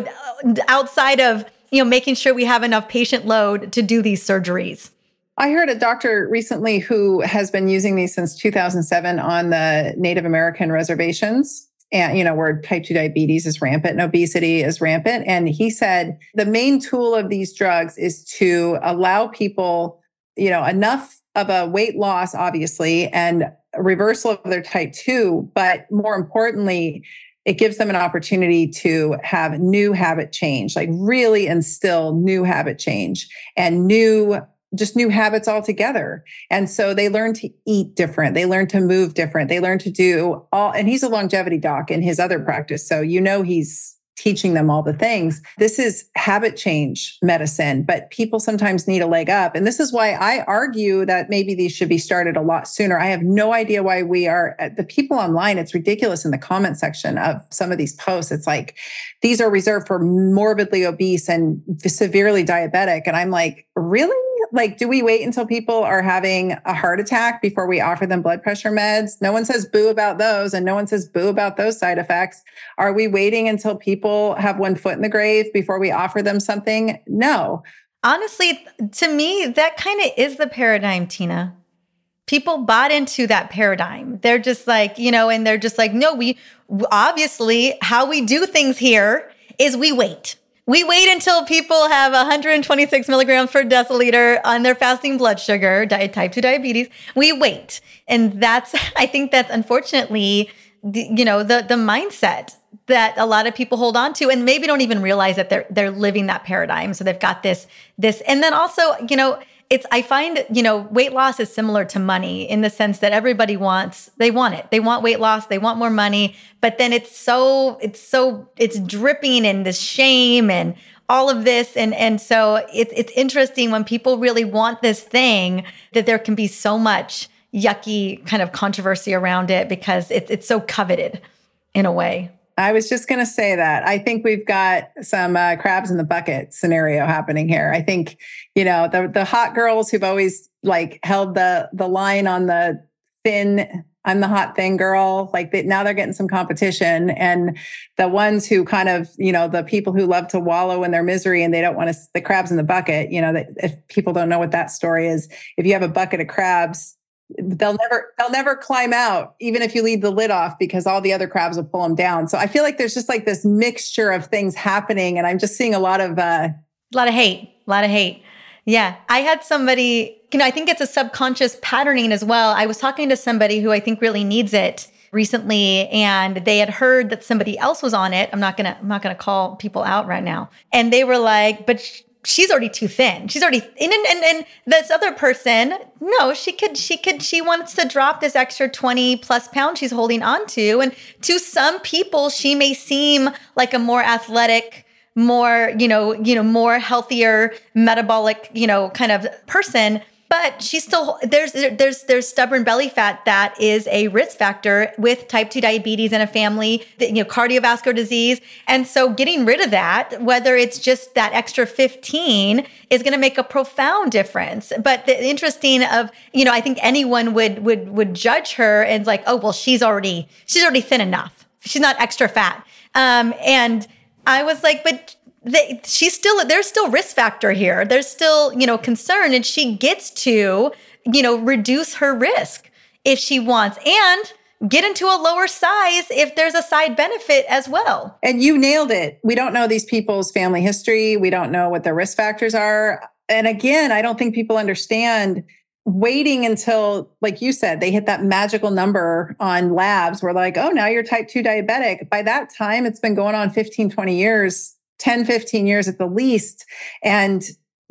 outside of, you know, making sure we have enough patient load to do these surgeries. I heard a doctor recently who has been using these since 2007 on the Native American reservations and you know where type 2 diabetes is rampant and obesity is rampant and he said the main tool of these drugs is to allow people you know enough of a weight loss, obviously, and reversal of their type 2. But more importantly, it gives them an opportunity to have new habit change, like really instill new habit change and new just new habits altogether. And so they learn to eat different. They learn to move different. They learn to do all, and he's a longevity doc in his other practice. So you know he's teaching them all the things. This is habit change medicine, but people sometimes need a leg up. And this is why I argue that maybe these should be started a lot sooner. I have no idea why we are uh, the people online. It's ridiculous in the comment section of some of these posts. It's like, these are reserved for morbidly obese and severely diabetic. And I'm like, really? Like do we wait until people are having a heart attack before we offer them blood pressure meds? No one says boo about those and no one says boo about those side effects. Are we waiting until people have one foot in the grave before we offer them something? No. Honestly to me that kind of is the paradigm Tyna. People bought into that paradigm. They're just like you know and they're just like no we obviously how we do things here is we wait we wait until people have 126 milligrams per deciliter on their fasting blood sugar, type 2 diabetes. We wait. And that's, I think that's unfortunately, the, you know, the, the mindset that a lot of people hold on to and maybe don't even realize that they're, they're living that paradigm. So they've got this, this, and then also, you know, it's i find you know weight loss is similar to money in the sense that everybody wants they want it. They want weight loss they want more money but then it's so it's so it's dripping in this shame and all of this. And and so it's it's interesting when people really want this thing that there can be so much yucky kind of controversy around it because it's it's so coveted in a way I was just going to say that. I think we've got some uh, crabs in the bucket scenario happening here. I think, you know, the the hot girls who've always like held the the line on the thin I'm the hot thing girl. Like they, now they're getting some competition. And the ones who kind of, you know, the people who love to wallow in their misery and they don't want to, the crabs in the bucket, you know, that if people don't know what that story is, if you have a bucket of crabs, they'll never they'll never climb out even if you leave the lid off because all the other crabs will pull them down. So i feel like there's just like this mixture of things happening and i'm just seeing a lot of uh a lot of hate a lot of hate. Yeah i had somebody you know i think it's a subconscious patterning as well. I was talking to somebody who i think really needs it recently and they had heard that somebody else was on it. I'm not gonna i'm not gonna call people out right now. And they were like but she's already too thin. She's already and, and and this other person, no, she could she could she wants to drop this extra 20 plus pounds she's holding on to. And to some people, she may seem like a more athletic, more, you know, you know, more healthier metabolic, you know, kind of person but she's still there's there's there's stubborn belly fat that is a risk factor with type 2 diabetes in a family you know cardiovascular disease. And so getting rid of that whether it's just that extra 15 is going to make a profound difference. But the interesting of you know i think anyone would would would judge her and like oh well she's already she's already thin enough. She's not extra fat. Um and i was like but they, she's still there's still risk factor here. There's still you know concern, and she gets to you know reduce her risk if she wants and get into a lower size if there's a side benefit as well. And you nailed it. We don't know these people's family history. We don't know what their risk factors are. And again, I don't think people understand waiting until like you said they hit that magical number on labs where like oh now you're type 2 diabetic by that time it's been going on 15 20 years 10, 15 years at the least. And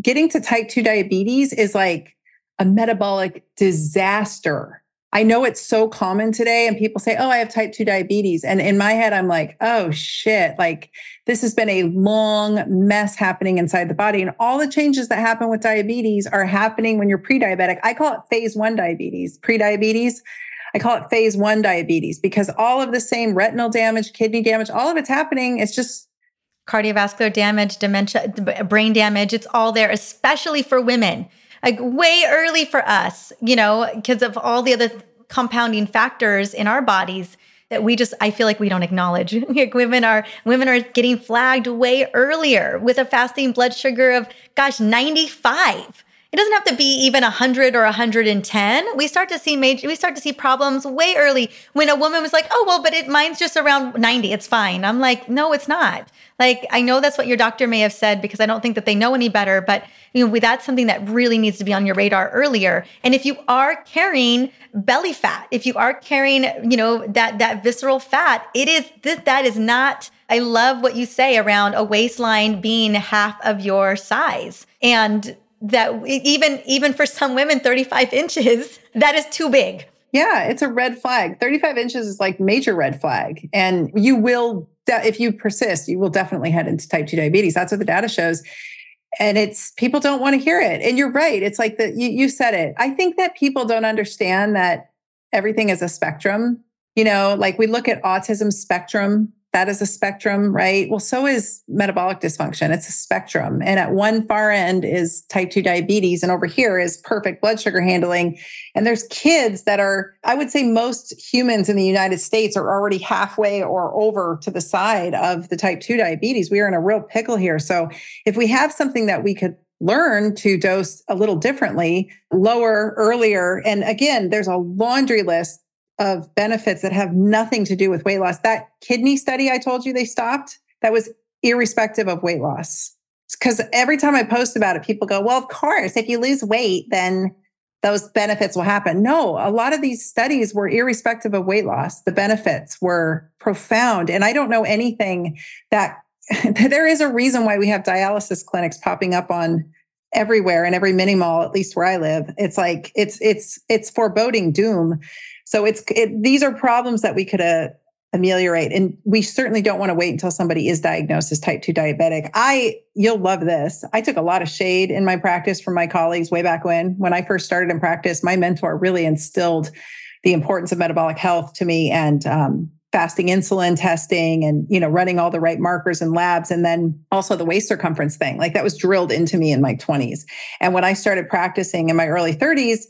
getting to type 2 diabetes is like a metabolic disaster. I know it's so common today, and people say, Oh, I have type 2 diabetes. And in my head, I'm like, Oh shit, like this has been a long mess happening inside the body. And all the changes that happen with diabetes are happening when you're pre diabetic. I call it phase one diabetes, pre diabetes. I call it phase one diabetes because all of the same retinal damage, kidney damage, all of it's happening. It's just cardiovascular damage, dementia, brain damage. It's all there, especially for women. Like way early for us, you know, because of all the other compounding factors in our bodies that we just I feel like we don't acknowledge. like women are women are getting flagged way earlier with a fasting blood sugar of gosh 95 it doesn't have to be even 100 or 110 we start to see major we start to see problems way early when a woman was like oh well but it mine's just around 90 it's fine. I'm like no it's not. Like i know that's what your doctor may have said because i don't think that they know any better but you know that's something that really needs to be on your radar earlier. And if you are carrying belly fat if you are carrying you know that that visceral fat it is that that is not I love what you say around a waistline being half of your size. And that even even for some women 35 inches that is too big. Yeah it's a red flag. 35 inches is like major red flag. And you will if you persist you will definitely head into type 2 diabetes. That's what the data shows. And it's people don't want to hear it. And you're right it's like the you, you said it. I think that people don't understand that everything is a spectrum. You know like we look at autism spectrum that is a spectrum, right? Well, so is metabolic dysfunction. It's a spectrum. And at one far end is type 2 diabetes, and over here is perfect blood sugar handling. And there's kids that are, I would say, most humans in the United States are already halfway or over to the side of the type 2 diabetes. We are in a real pickle here. So if we have something that we could learn to dose a little differently, lower, earlier. And again, there's a laundry list of benefits that have nothing to do with weight loss. That kidney study I told you they stopped, that was irrespective of weight loss. Because every time I post about it, people go, well, of course, if you lose weight, then those benefits will happen. No, a lot of these studies were irrespective of weight loss. The benefits were profound. And I don't know anything that there is a reason why we have dialysis clinics popping up on everywhere in every mini mall at least where i live it's like it's it's it's foreboding doom so it's it, these are problems that we could uh, ameliorate, and we certainly don't want to wait until somebody is diagnosed as type two diabetic. I you'll love this. I took a lot of shade in my practice from my colleagues way back when when I first started in practice. My mentor really instilled the importance of metabolic health to me and um, fasting insulin testing and you know running all the right markers and labs and then also the waist circumference thing like that was drilled into me in my 20s and when i started practicing in my early 30s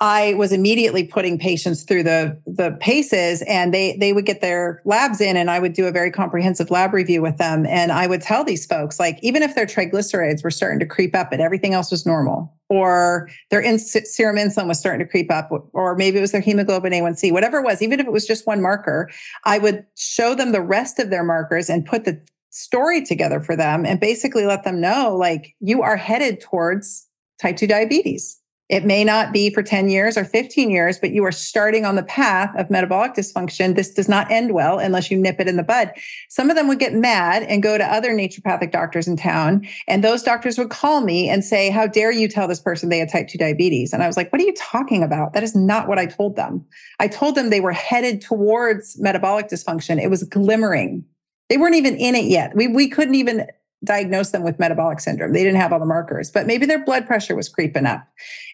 I was immediately putting patients through the the paces and they they would get their labs in and I would do a very comprehensive lab review with them. And I would tell these folks like even if their triglycerides were starting to creep up and everything else was normal or their in- serum insulin was starting to creep up or maybe it was their hemoglobin A1C whatever it was even if it was just one marker I would show them the rest of their markers and put the story together for them and basically let them know like you are headed towards type 2 diabetes it may not be for 10 years or 15 years, but you are starting on the path of metabolic dysfunction. This does not end well unless you nip it in the bud. Some of them would get mad and go to other naturopathic doctors in town. And those doctors would call me and say, How dare you tell this person they had type 2 diabetes? And I was like, What are you talking about? That is not what I told them. I told them they were headed towards metabolic dysfunction. It was glimmering. They weren't even in it yet. We, we couldn't even diagnose them with metabolic syndrome. They didn't have all the markers, but maybe their blood pressure was creeping up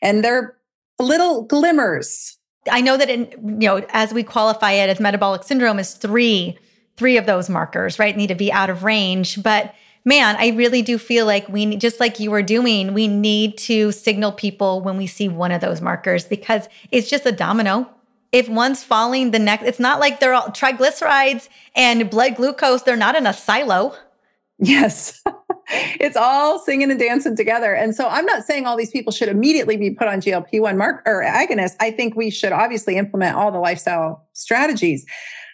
and they're little glimmers. I know that in, you know, as we qualify it as metabolic syndrome is three, three of those markers, right? Need to be out of range. But man, I really do feel like we just like you were doing, we need to signal people when we see one of those markers because it's just a domino. If one's falling, the next, it's not like they're all triglycerides and blood glucose, they're not in a silo. Yes. it's all singing and dancing together. And so I'm not saying all these people should immediately be put on GLP-1 mark or agonist. I think we should obviously implement all the lifestyle strategies.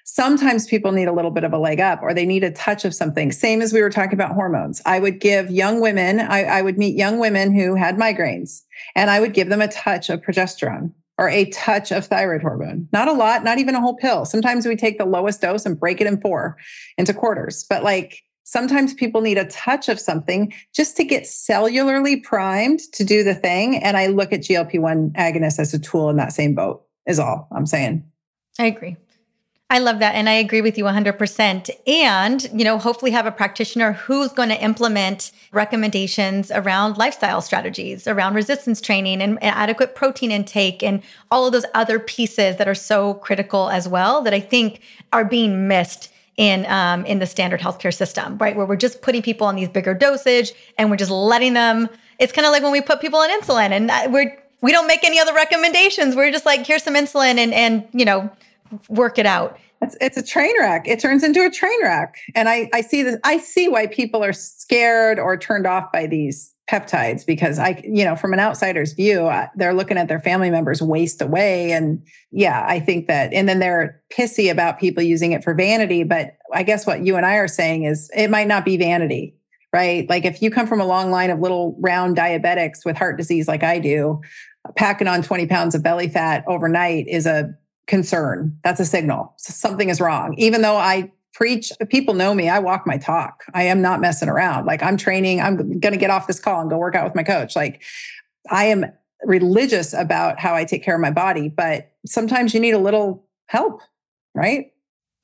Sometimes people need a little bit of a leg up or they need a touch of something. Same as we were talking about hormones. I would give young women, I, I would meet young women who had migraines and I would give them a touch of progesterone or a touch of thyroid hormone. Not a lot, not even a whole pill. Sometimes we take the lowest dose and break it in four into quarters. But like sometimes people need a touch of something just to get cellularly primed to do the thing. And I look at GLP 1 agonists as a tool in that same boat. is all I'm saying. I agree. I love that. And I agree with you 100%. And, you know, hopefully have a practitioner who's going to implement recommendations around lifestyle strategies, around resistance training and, and, adequate protein intake and all of those other pieces that are so critical as well that I think are being missed in um, in the standard healthcare system, right? Where we're just putting people on these bigger dosage and we're just letting them. It's kind of like when we put people on insulin and uh, we're we don't make any other recommendations. We're just like, here's some insulin and and you know work it out. It's, it's a train wreck. It turns into a train wreck. And I, I see this, I see why people are scared or turned off by these peptides because I, you know, from an outsider's view, they're looking at their family members waste away. And yeah, I think that, and then they're pissy about people using it for vanity. But I guess what you and I are saying is it might not be vanity, right? Like if you come from a long line of little round diabetics with heart disease like I do, packing on 20 pounds of belly fat overnight is a concern. That's a signal. Something is wrong. Even though I preach, people know me, I walk my talk. I am not messing around. Like I'm training, I'm going to get off this call and go work out with my coach. Like I am religious about how I take care of my body, but sometimes you need a little help, right?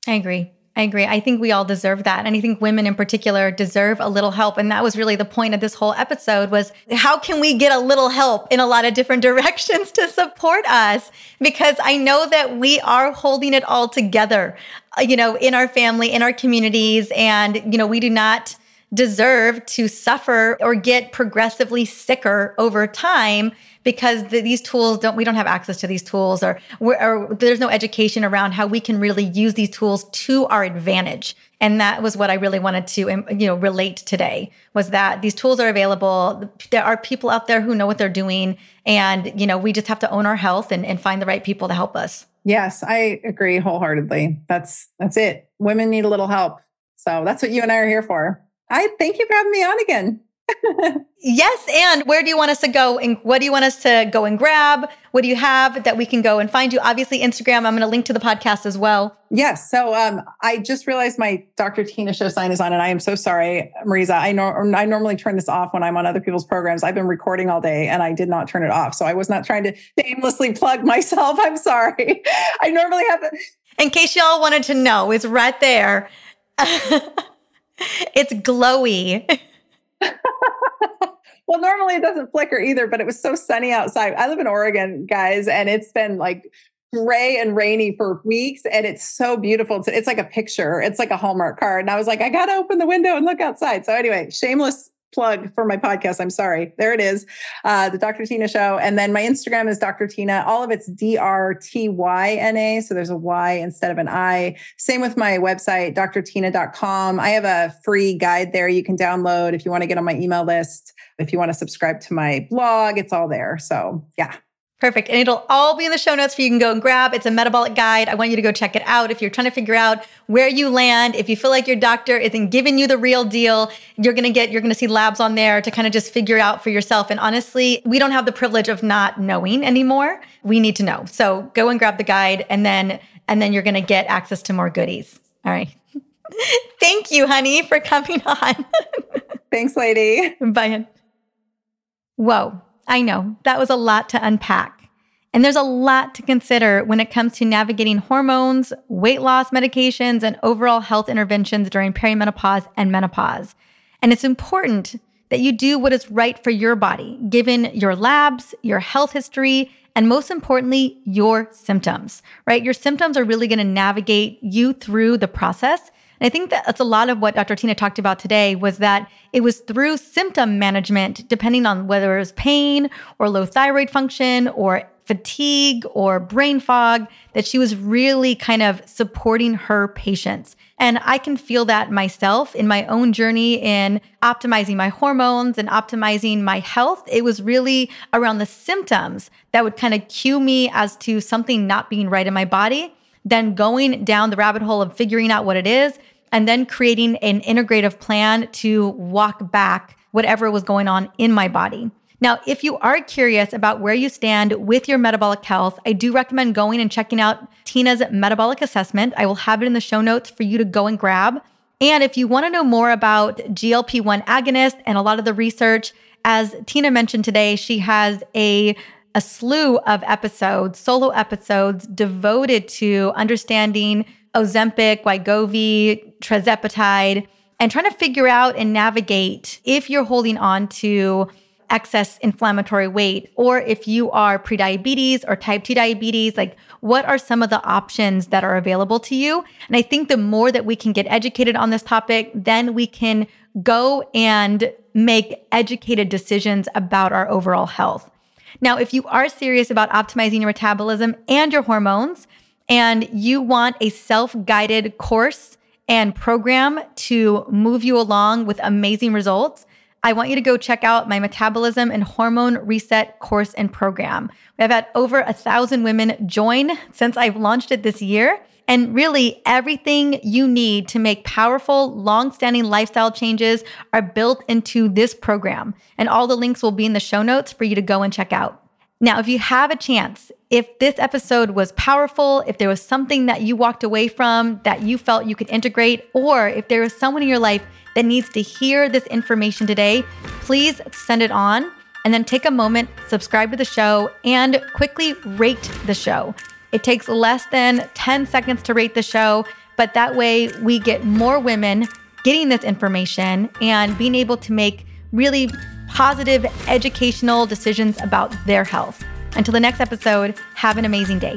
I agree. I agree. I think we all deserve that. And I think women in particular deserve a little help. And that was really the point of this whole episode was how can we get a little help in a lot of different directions to support us? Because I know that we are holding it all together, uh, you know, in our family, in our communities. And, you know, we do not deserve to suffer or get progressively sicker over time because the, these tools don't we don't have access to these tools or, or there's no education around how we can really use these tools to our advantage. And that was what i really wanted to um, you know relate today was that these tools are available. There are people out there who know what they're doing and you know we just have to own our health and, and find the right people to help us. Yes i agree wholeheartedly. That's that's it. Women need a little help. So that's what you and i are here for i thank you for having me on again yes. And where do you want us to go? And what do you want us to go and grab? What do you have that we can go and find you? Obviously, Instagram. I'm going to link to the podcast as well. Yes. So um, I just realized my Dr. Tyna show sign is on, and I am so sorry, Mariza. I know I normally turn this off when I'm on other people's programs. I've been recording all day, and I did not turn it off. So I was not trying to shamelessly plug myself. I'm sorry. I normally have. it. In case y'all wanted to know, it's right there. It's glowy. well, normally it doesn't flicker either, but it was so sunny outside. I live in Oregon, guys, and it's been like gray and rainy for weeks and it's so beautiful it's like a picture it's like a hallmark card and i was like i gotta open the window and look outside so anyway shameless plug for my podcast. I'm sorry. There it is, uh, the Dr. Tyna Show. And then my Instagram is Dr. Tyna. All of it's D R T Y N A. So there's a Y instead of an I. Same with my website, drtyna.com. I have a free guide there you can download if you want to get on my email list. If you want to subscribe to my blog, it's all there. So yeah, Perfect. And it'll all be in the show notes for you can go and grab. It's a metabolic guide. I want you to go check it out. If you're trying to figure out where you land, if you feel like your doctor isn't giving you the real deal, you're going to get, you're going to see labs on there to kind of just figure out for yourself. And honestly, we don't have the privilege of not knowing anymore. We need to know. So go and grab the guide and then, and then you're going to get access to more goodies. All right. Thank you, honey, for coming on. Thanks, lady. Bye. Whoa. I know that was a lot to unpack. And there's a lot to consider when it comes to navigating hormones, weight loss medications, and overall health interventions during perimenopause and menopause. And it's important that you do what is right for your body, given your labs, your health history, and most importantly, your symptoms, right? Your symptoms are really going to navigate you through the process and I think that that's a lot of what Dr. Tyna talked about today was that it was through symptom management, depending on whether it was pain or low thyroid function or fatigue or brain fog, that she was really kind of supporting her patients. And I can feel that myself in my own journey in optimizing my hormones and optimizing my health. It was really around the symptoms that would kind of cue me as to something not being right in my body then going down the rabbit hole of figuring out what it is, and then creating an integrative plan to walk back whatever was going on in my body. Now, if you are curious about where you stand with your metabolic health, I do recommend going and checking out Tyna's metabolic assessment. I will have it in the show notes for you to go and grab. And if you want to know more about GLP 1 agonist and a lot of the research, as Tina mentioned today, she has a a slew of episodes, solo episodes devoted to understanding Ozempic, Wegovy, Tirzepatide, and trying to figure out and navigate if you're holding on to excess inflammatory weight or if you are prediabetes or type 2 diabetes like what are some of the options that are available to you? And i think the more that we can get educated on this topic then we can go and make educated decisions about our overall health now if you are serious about optimizing your metabolism and your hormones and you want a self-guided course and program to move you along with amazing results, I want you to go check out my metabolism and hormone reset course and program. Have had over a thousand women join since I've launched it this year. And really, everything you need to make powerful, long standing lifestyle changes are built into this program. And all the links will be in the show notes for you to go and check out. Now, if you have a chance, if this episode was powerful, if there was something that you walked away from that you felt you could integrate, or if there is someone in your life that needs to hear this information today, please send it on and then take a moment, subscribe to the show, and quickly rate the show. It takes less than 10 seconds to rate the show, but that way we get more women getting this information and being able to make really positive, educational decisions about their health. Until the next episode, have an amazing day.